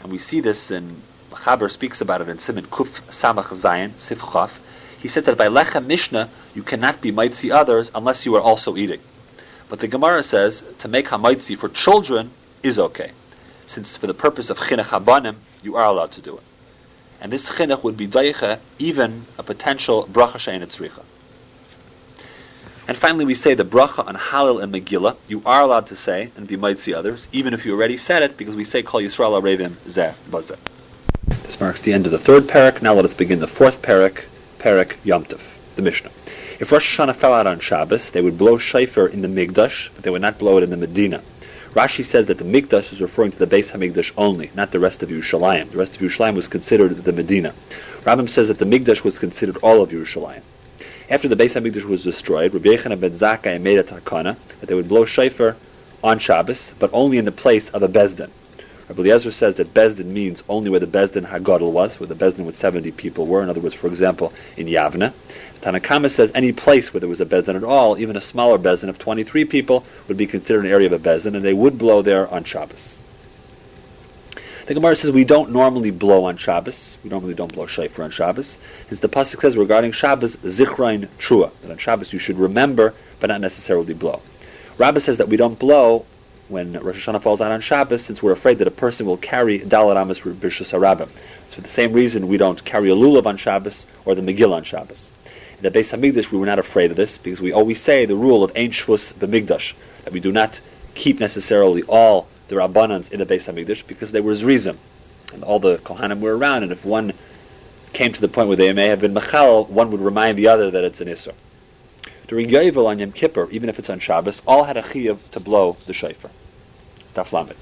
and we see this in Chaber speaks about it in Simon Kuf Samach Zayin Sif Chaf. He said that by Lechem Mishnah you cannot be mitzi others unless you are also eating. But the Gemara says to make hamaitzi for children is okay, since for the purpose of chinuch habanim you are allowed to do it and this chinuch would be daicha even a potential bracha shein tzricha. And finally, we say the bracha on Halil and Megillah, you are allowed to say and be mitzi others, even if you already said it, because we say Kol Yisrael Arevim Zeh Bazeh. This marks the end of the third parak. Now let us begin the fourth parak, parak Yom the Mishnah. If Rosh Hashanah fell out on Shabbos, they would blow shofar in the Migdash, but they would not blow it in the Medina. Rashi says that the Mikdash is referring to the Beis Hamikdash only, not the rest of Yerushalayim. The rest of Yerushalayim was considered the Medina. Rambam says that the Mikdash was considered all of Yerushalayim. After the Beis Hamikdash was destroyed, Rabbi Yochanan ben Zakkai made a takana that they would blow shofar on Shabbos, but only in the place of a Bezdin. Rabbi Eliezer says that Bezdin means only where the Bezdin Hagadol was, where the Bezdin with 70 people were. In other words, for example, in Yavna. Tanakama says any place where there was a bezin at all, even a smaller bezin of 23 people, would be considered an area of a bezin, and they would blow there on Shabbos. The Gemara says we don't normally blow on Shabbos. We normally don't blow shofar on Shabbos. Hence the pasuk says regarding Shabbos, zichrain trua. That on Shabbos you should remember, but not necessarily blow. Rabbah says that we don't blow when Rosh Hashanah falls out on Shabbos, since we're afraid that a person will carry Dalar Amos Bishus Harabim. So for the same reason, we don't carry a lulav on Shabbos or the Megillah on Shabbos. In the Beis Hamikdash, we were not afraid of this because we always say the rule of Ein Shvus B'Migdash that we do not keep necessarily all the Rabbanans in the Beis Hamikdash because there was reason, and all the Kohanim were around, and if one came to the point where they may have been machal, one would remind the other that it's an Isser. During Yovel on Yom Kippur, even if it's on Shabbos, all had a chiyuv to blow the shofar. Taflamet.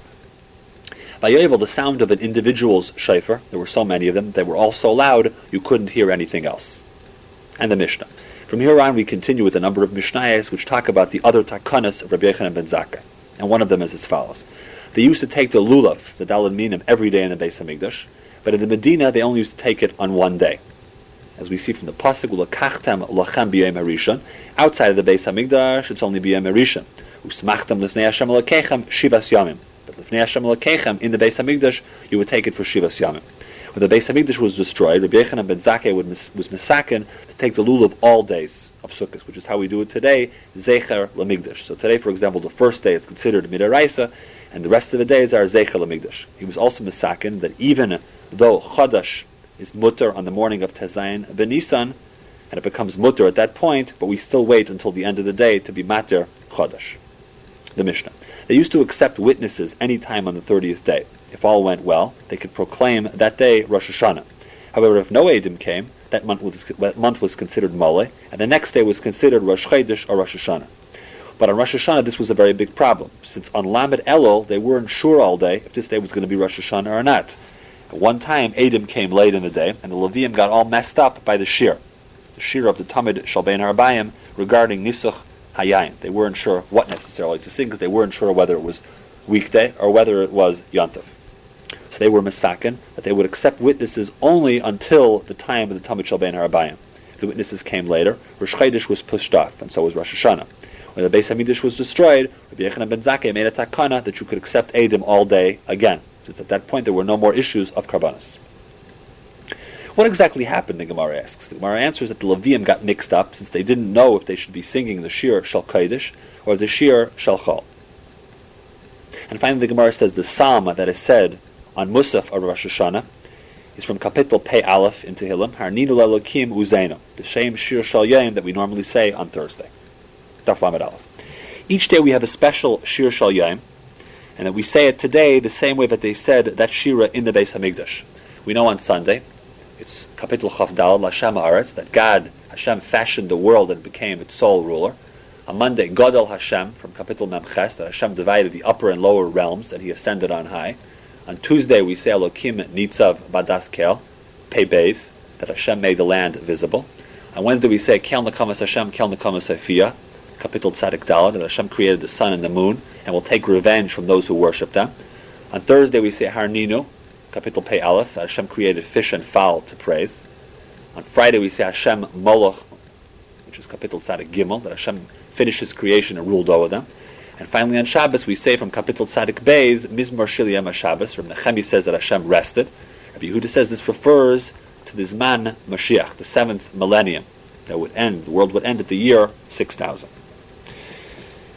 By Yovel, the sound of an individual's shofar, there were so many of them, they were all so loud you couldn't hear anything else. And the Mishnah. From here on, we continue with a number of Mishnayos which talk about the other takanas of Rabbi Yochanan ben Zakkai. And one of them is as follows. They used to take the lulav, the dalad minim, every day in the Beis Hamikdash, but in the Medina they only used to take it on one day. As we see from the pasuk, "Ulakachtem lachem b'yem harishon." Outside of the Beis Hamikdash, it's only b'yem. Usmachtem lifnei Hashem alakechem shivas yamim. But Lifnei Hashem Elokechem in the Beis Hamikdash, you would take it for Shivas Yamim. When the Beis Hamikdash was destroyed, Rabbi Yochanan ben Zakkai was misakin to take the lulav all days of Sukkot, which is how we do it today, Zecher Lamigdash. So today, for example, the first day is considered Midaraisa, and the rest of the days are Zecher Lamigdash. He was also misakin that even though Chadash is mutter on the morning of Tezayin Benisan, and it becomes mutter at that point, but we still wait until the end of the day to be mater Chadash. The Mishnah. They used to accept witnesses any time on the 30th day. If all went well, they could proclaim that day Rosh Hashanah. However, if no Edim came, that month was, that month was considered Mole, and the next day was considered Rosh Chodesh or Rosh Hashanah. But on Rosh Hashanah, this was a very big problem, since on Lamed Elul, they weren't sure all day if this day was going to be Rosh Hashanah or not. At one time, Edim came late in the day, and the Levium got all messed up by the Shir, the Shir of the Tamid Shalbein Arbayim regarding Nisuch Hayayin. They weren't sure what necessarily to sing because they weren't sure whether it was weekday or whether it was Yontif. So they were misakin that they would accept witnesses only until the time of the Talmud Shalbein Harabayim. The witnesses came later, Rosh Chodesh was pushed off, and so was Rosh Hashanah. When the Beis Hamikdash was destroyed, Rabbi Yochanan ben Zakkai made a takana that you could accept Edim all day again, since at that point there were no more issues of karbanas. What exactly happened, the Gemara asks. The Gemara answers that the Levium got mixed up since they didn't know if they should be singing the Shir Shal Kodesh or the Shir Shal Chol. And finally, the Gemara says the Psalm that is said on Musaf of Rosh Hashanah is from Kapitel Pei Aleph in Tehillim, Harninu Lelokim Uzeno, the same Shir Shal Yom that we normally say on Thursday. Daf Lamed Aleph. Each day we have a special Shir Shal Yom, and that we say it today the same way that they said that Shira in the Beis Hamikdash. We know on Sunday it's Kapitel Chavdal Lashem Aretz that God Hashem fashioned the world and became its sole ruler. On Monday, Godel Hashem from Kapitel Memches that Hashem divided the upper and lower realms and He ascended on high. On Tuesday, we say Elokim Nitzav Badaskel, Beis that Hashem made the land visible. On Wednesday, we say Kel Nakamas Hashem Kel Nakamas Sophia Kapitel Tzadik Dalad that Hashem created the sun and the moon and will take revenge from those who worship them. On Thursday, we say Harninu Kapitel Pei Aleph, Hashem created fish and fowl to praise. On Friday we say Hashem Moloch, which is Kapitel Tzadik Gimel, that Hashem finished his creation and ruled over them. And finally on Shabbos we say from Kapitel Tzadik Beis, Mizmor Shil Shabbos, from Nehemi says that Hashem rested. Rabbi Yehuda says this refers to the Zman Mashiach, the seventh millennium, that would end, the world would end at the year 6000.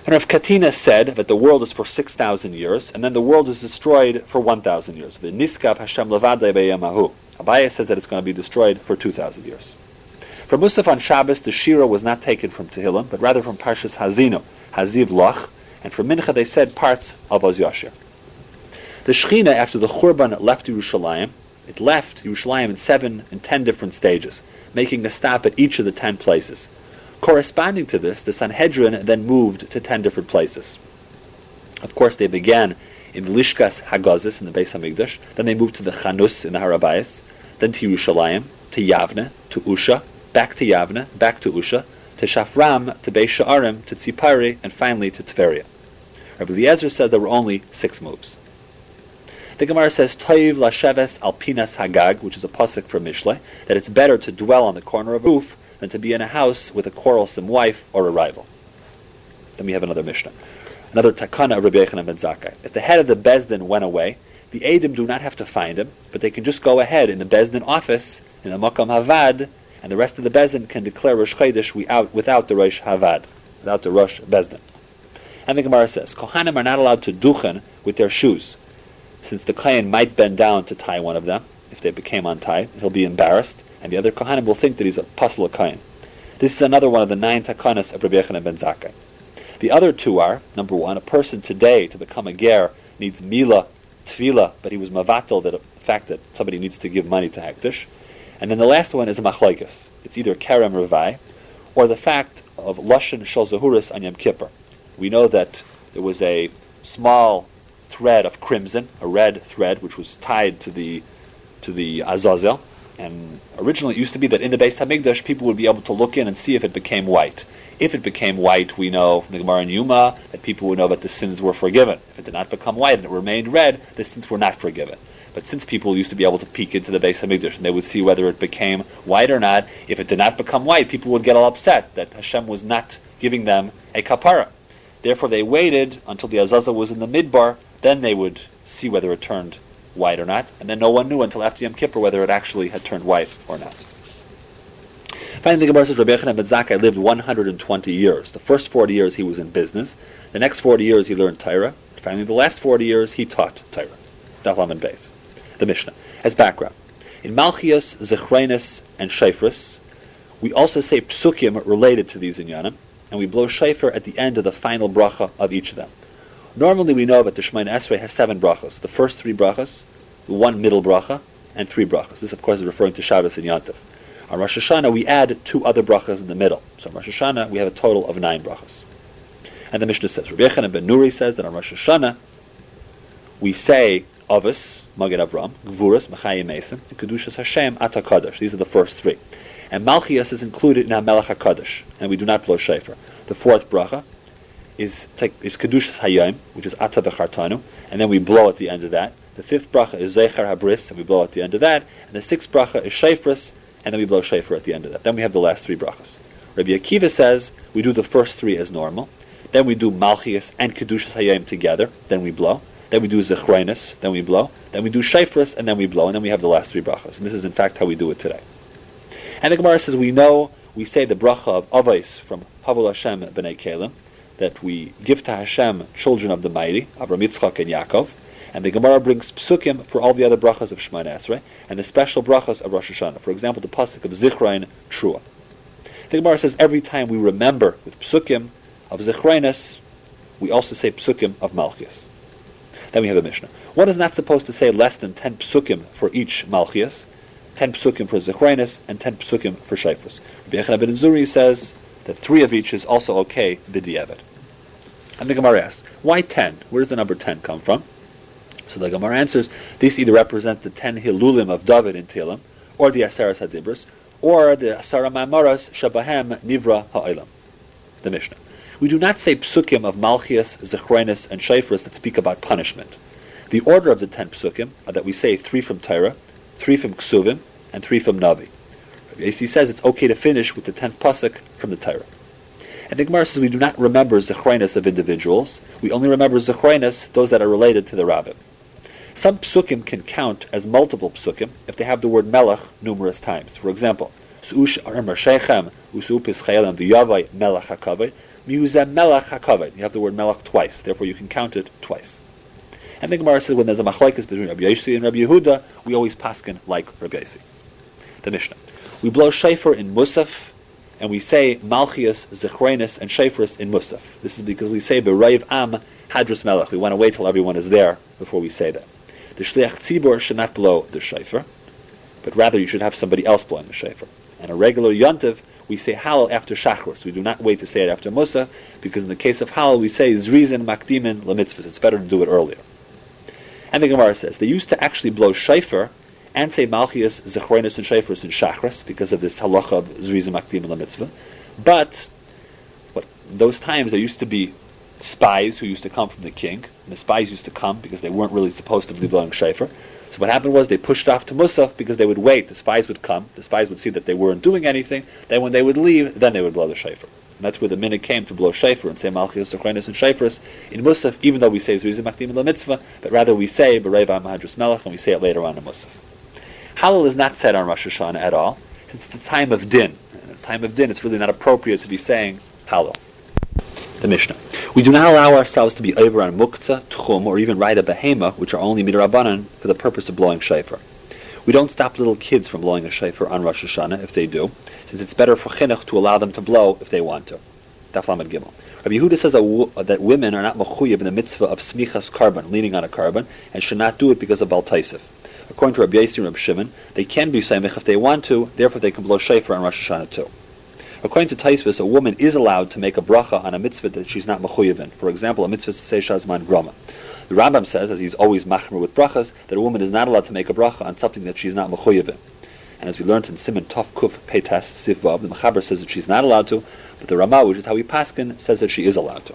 And Rav Katina said that the world is for 6,000 years, and then the world is destroyed for 1,000 years. The Niskav Hashem Levadei Beyamahu. Abaye says that it's going to be destroyed for 2,000 years. For Musaf on Shabbos, the Shira was not taken from Tehillim, but rather from Parshas Hazino, Haziv Loch, and for Mincha they said parts of Oz Yashir. The Shechina, after the Churban left Yerushalayim, it left Yerushalayim in seven and ten different stages, making a stop at each of the ten places. Corresponding to this, the Sanhedrin then moved to ten different places. Of course, they began in Lishkas Hagazis in the Beis Hamikdash, then they moved to the Chanus in the Harabayas, then to Yerushalayim, to Yavne, to Usha, back to Yavne, back to Usha, to Shafram, to Beis Sha'arim, to Tzipari, and finally to Tveria. Rabbi Eliezer said there were only six moves. The Gemara says, Toiv Lasheves Alpinas Hagag, which is a pasuk from Mishle, that it's better to dwell on the corner of a roof than to be in a house with a quarrelsome wife or a rival. Then we have another Mishnah. Another takana of Rabbi Yochanan ben Zakkai. If the head of the Bezdin went away, the Adim do not have to find him, but they can just go ahead in the Bezdin office, in the Makam Havad, and the rest of the Bezdin can declare Rosh Chodesh without, without the Rosh Havad, without the Rosh Bezdin. And the Gemara says, Kohanim are not allowed to duchen with their shoes, since the Kohen might bend down to tie one of them. If they became untied, he'll be embarrassed, and the other Kohanim will think that he's a puzzle Kohen. This is another one of the nine takanas of Rabbi Yochanan ben Zakkai. The other two are, number one, a person today to become a ger needs mila, tefillah, but he was mavatal that the fact that somebody needs to give money to hektish. And then the last one is a machlaikas. It's either kerem revai, or the fact of lashon shal zahuris on Yom Kippur. We know that there was a small thread of crimson, a red thread, which was tied to the to the azazel. And originally, it used to be that in the Beis Hamikdash, people would be able to look in and see if it became white. If it became white, we know from the Gemara in Yuma that people would know that the sins were forgiven. If it did not become white and it remained red, the sins were not forgiven. But since people used to be able to peek into the Beis Hamikdash and they would see whether it became white or not, if it did not become white, people would get all upset that Hashem was not giving them a kapara. Therefore, they waited until the Azazel was in the midbar. Then they would see whether it turned white or not, and then no one knew until after Yom Kippur whether it actually had turned white or not. Finally, the Gemara says Rabbi Yochanan ben Zakkai lived 120 years. The first 40 years he was in business. The next 40 years he learned Torah. Finally, the last 40 years he taught Torah. Daflam and Beis. The Mishnah. As background. In Malchias, Zechrenus, and Shafris, we also say psukim related to these inyanim, and we blow shayfer at the end of the final bracha of each of them. Normally we know that the Shemoneh Esrei has seven brachas. The first three brachas, the one middle bracha, and three brachas. This, of course, is referring to Shabbos and Yantiv. On Rosh Hashanah, we add two other brachas in the middle. So on Rosh Hashanah, we have a total of nine brachas. And the Mishnah says, Rabbi Yochanan ben Nuri says that on Rosh Hashanah, we say Avos, Magid Avram, Gvuras, Machayim Mesim, and Kedushas Hashem, Atakadosh. These are the first three. And Malchias is included in HaMelech HaKadosh, and we do not blow Shofar. The fourth bracha is, is Kedushas Hayom, which is Ata V'chartanu, and then we blow at the end of that. The fifth bracha is Zecher Habris, and we blow at the end of that. And the sixth bracha is Shafris, and then we blow Shafar at the end of that. Then we have the last three brachas. Rabbi Akiva says we do the first three as normal. Then we do Malchias and Kedushas Hayom together. Then we blow. Then we do Zechrinus. Then we blow. Then we do Shafris, and then we blow. And then we have the last three brachas. And this is in fact how we do it today. And the Gemara says we know, we say the bracha of Avos from Havul Hashem B'nai Kalim, that we give to Hashem children of the mighty, Abraham, Yitzchak, and Yaakov, and the Gemara brings psukim for all the other brachas of Shemoneh Esrei, and the special brachas of Rosh Hashanah. For example, the pasuk of Zichrain Trua. The Gemara says every time we remember with psukim of Zichrainis, we also say psukim of Malchus. Then we have a Mishnah. One is not supposed to say less than ten psukim for each Malchus, ten psukim for Zichrainis, and ten psukim for Shaifus. Rabbi Yechon ben Zuri says that three of each is also okay b'di'evet. And the Gemara asks, why ten? Where does the number ten come from? So the Gemara answers, this either represents the ten hilulim of David in Tehillim, or the Aseres Hadibros, or the Asara Mamaras Shabahem Nivra Ha'ilam. The Mishnah. We do not say psukim of Malchias, Zechrinus, and Shafris that speak about punishment. The order of the ten psukim are that we say three from Torah, three from Ksuvim, and three from Navi. He says it's okay to finish with the tenth pasuk from the Torah. And the Gemara says we do not remember zechrinus of individuals. We only remember zechrinus those that are related to the rabbin. Some psukim can count as multiple psukim if they have the word melech numerous times. For example, Su'ush armer shechem usu'upis chayelim v'yavai melech hakaved miuzem melech hakaved. You have the word melech twice, therefore you can count it twice. And the Gemara says when there's a machlekes between Rabbi Yossi and Rabbi Yehuda, we always paskin like Rabbi Yossi. The Mishnah. We blow shofar in Musaf, and we say Malchias, Zechrenus, and Shafris in Musaf. This is because we say Berayv Am Hadras Melech. We want to wait till everyone is there before we say that. The Shliach Tzibor should not blow the shofar, but rather you should have somebody else blowing the shofar. And a regular Yontiv, we say Halal after Shachris. We do not wait to say it after Musa, because in the case of Halal, we say Zrizin Makdimin Lemitzvahs. It's better to do it earlier. And the Gemara says they used to actually blow shofar and say Malchias, Zechronis, and Shafris in Shachris because of this halacha of Zrizim Akdim and Mitzvah. But what those times there used to be spies who used to come from the king, and the spies used to come because they weren't really supposed to be blowing Shafar. So what happened was they pushed off to Musaf because they would wait. The spies would come. The spies would see that they weren't doing anything. Then when they would leave, then they would blow the Shafar. that's where the minute came to blow shofar and say Malchias, Zechrenis, and Shofars in Musaf, even though we say Zuzim Makdim Mitzvah, but rather we say Bereva Mahadras Melech, and we say it later on in Musaf. Halal is not said on Rosh Hashanah at all. Since it's the time of din. At the time of din, it's really not appropriate to be saying Halal. The Mishnah. We do not allow ourselves to be over on muktzah, tchum, or even ride a behema, which are only midrabanan, for the purpose of blowing shofar. We don't stop little kids from blowing a shofar on Rosh Hashanah if they do, since it's better for chinuch to allow them to blow if they want to. Daf Gimel. Rabbi Yehuda says that women are not mechuyib in the mitzvah of smichas carbon, leaning on a carbon, and should not do it because of baltaisif. According to Rabbi Yossi and Rabbi Shimon, they can be samich if they want to, therefore they can blow shofar on Rosh Hashanah too. According to Taisvis, a woman is allowed to make a bracha on a mitzvah that she's not mechuyev in. For example, a mitzvah to say Shazman Groma. The Rambam says, as he's always machmer with brachas, that a woman is not allowed to make a bracha on something that she's not mechuyev in. And as we learned in Simon Tov Kuf Peitas Sivvav, the Mechaber says that she's not allowed to, but the Ramah, which is how we paskin, says that she is allowed to.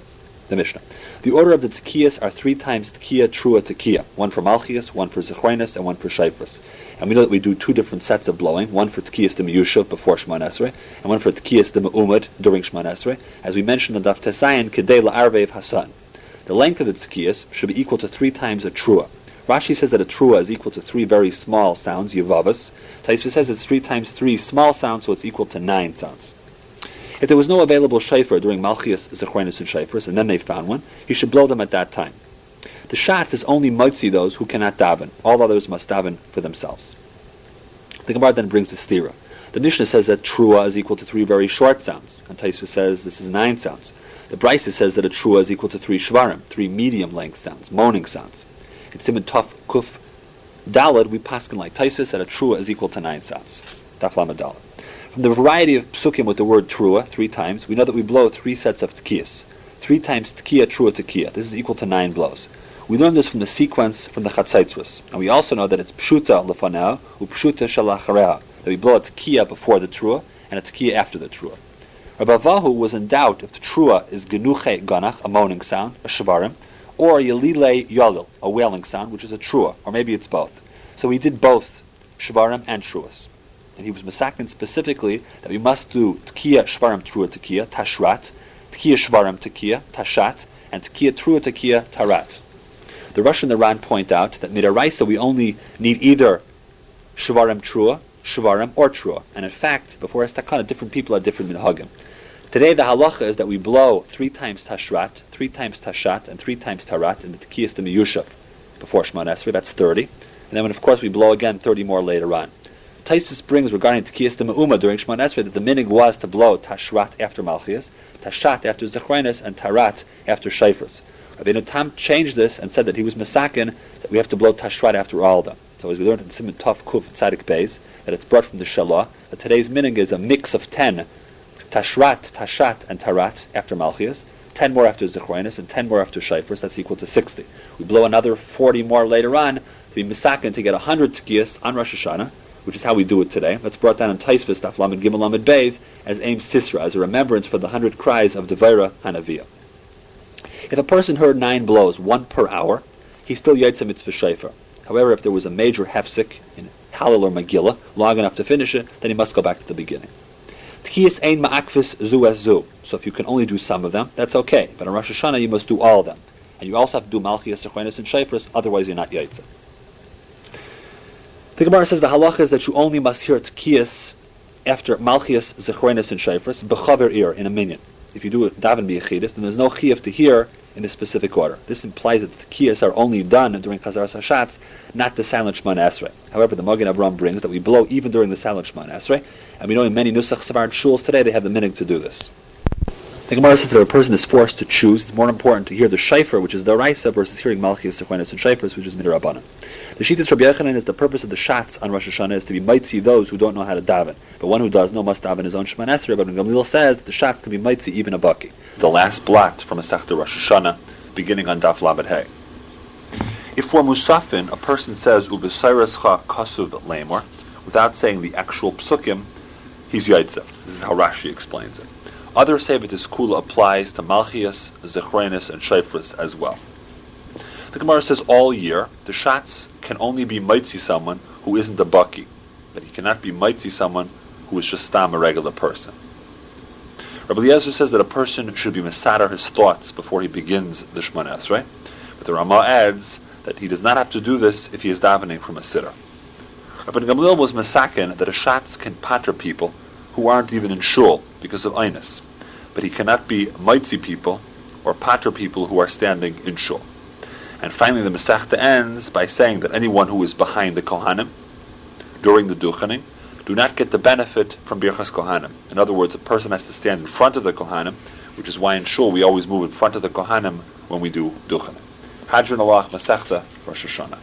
The Mishnah. The order of the tekiyas are three times tekiya, trua, tekiya. One for Malchias, one for Zechrenis, and one for Shifras. And we know that we do two different sets of blowing, one for Tkiyas de Miyushav before Shemon Esrei, and one for Tkiyas de Me'umad during Shemon Esrei, as we mentioned in Daf Tesayin, Kedei La'arvev Hasan. The length of the Tkiyas should be equal to three times a Trua. Rashi says that a Trua is equal to three very small sounds, Yavavas. Taisva says it's three times three small sounds, so it's equal to nine sounds. If there was no available shofar during Malchias, Zechrenis, and Shofars, and then they found one, he should blow them at that time. The shatz is only motzi those who cannot daven. All others must daven for themselves. The Gemara then brings the stira. The Mishnah says that trua is equal to three very short sounds, and Taisva says this is nine sounds. The Brisa says that a trua is equal to three shvarim, three medium length sounds, moaning sounds. In Simon Tuf Kuf Dalad, we paskin like Taisva said a trua is equal to nine sounds. Daflama Dalad. From the variety of psukim with the word trua three times, we know that we blow three sets of tkiyas. Three times tkiya, trua, tkiya. This is equal to nine blows. We learn this from the sequence from the Chatzaitzvus. And we also know that it's Pshuta lefanah, Upshuta shalachareha, that we blow a tekiya before the Trua and a tekiya after the Trua. Rabbi Avahu was in doubt if the Trua is Genuche Ganach, a moaning sound, a Shavarim, or Yalile Yalil, a wailing sound, which is a Trua, or maybe it's both. So he did both Shavarim and Truas. And he was Masakin specifically that we must do Tekiya Shvarim Trua Tekiya, Tashrat, Tekiya Shvarim Tekiya, Tashat, and Tekiya Trua Tekiya, Tarat. The Rosh and the Ran point out that midaraisa we only need either shvarim trua, shvarim or trua, and in fact, before estakana, different people are different minhagim. Today the halacha is that we blow three times tashrat, three times tashat, and three times tarat in the tekiyas de miyushav before Shemon Esrei. That's thirty, and then of course we blow again thirty more later on. Taisus brings regarding tekiyas de meuma during Shemon Esrei that the minig was to blow tashrat after malchias, tashat after zechrenis, and tarat after shayfers. Rabbeinu Tam changed this and said that he was masakin that we have to blow tashrat after all of them. So as we learned in Simon Tov Kuf Tzadik Beis, that it's brought from the Shalah, that today's minig is a mix of ten, tashrat, tashat, and tarat after Malchias, ten more after Zechroinus, and ten more after Shifers, that's equal to sixty. We blow another forty more later on to be masakin to get a hundred tkiyas on Rosh Hashanah, which is how we do it today. That's brought down in Taisvis, Daf Gimel Lamed Beis, as Aim Sisra, as a remembrance for the hundred cries of Devaira Hanaviyah. If a person heard nine blows, one per hour, he still yaitza mitzvah shayfer. However, if there was a major hefsik in Halil or Megillah, long enough to finish it, then he must go back to the beginning. Tkiyas ein ma'akvis zu zu. So if you can only do some of them, that's okay. But on Rosh Hashanah, you must do all of them. And you also have to do Malchias, Sechenis, and Shayfras, otherwise you're not Yaitza. The Gemara says the halacha is that you only must hear Tkiyas after Malchias, Zechonis, and Shayfras, Bechaver Ir, in a minyan. If you do it daven biyachidis, then there's no chiyuv to hear in a specific order. This implies that the kiyas are only done during Chazaras Hashatz, not the silent Shemon Esrei. However, the Magen Avram brings that we blow even during the silent Shemon Esrei, and we know in many Nusach Sefard shuls today they have the minig to do this. The Gemara says that a person is forced to choose. It's more important to hear the shayfer, which is the raisa, versus hearing malchias, sequenis, and shayfers, which is midrabanan. The Shittas Rabbi Yechanan is the purpose of the shots on Rosh Hashanah is to be mitzi those who don't know how to daven. But one who does know must daven his own Shemon Esrei. But Gamliel says that the shots can be mitzi even a baki. The last blot from a Sechta Rosh Hashanah, beginning on Daf Lamed Hey. If for Musafin a person says Ubesairescha Kasuv Lamor, without saying the actual psukim, he's Yaitza. This is how Rashi explains it. Others say that this kula applies to Malchias, Zechrenis, and Shayfris as well. The Gemara says all year the shots can only be mitzi someone who isn't a bucky, but he cannot be mitzi someone who is just stam a regular person. Rabbi Eliezer says that a person should be masader his thoughts before he begins the Shemona Esrei. But the Rama adds that he does not have to do this if he is davening from a sitter. Rabbi Gamliel was masakin that a shatz can patter people who aren't even in shul because of einus, but he cannot be mitzi people or patter people who are standing in shul. And finally, the Masechta ends by saying that anyone who is behind the Kohanim during the Duchening do not get the benefit from Birchas Kohanim. In other words, a person has to stand in front of the Kohanim, which is why in Shul we always move in front of the Kohanim when we do Duchening. Hadran Alach Masechta Rosh Hashanah.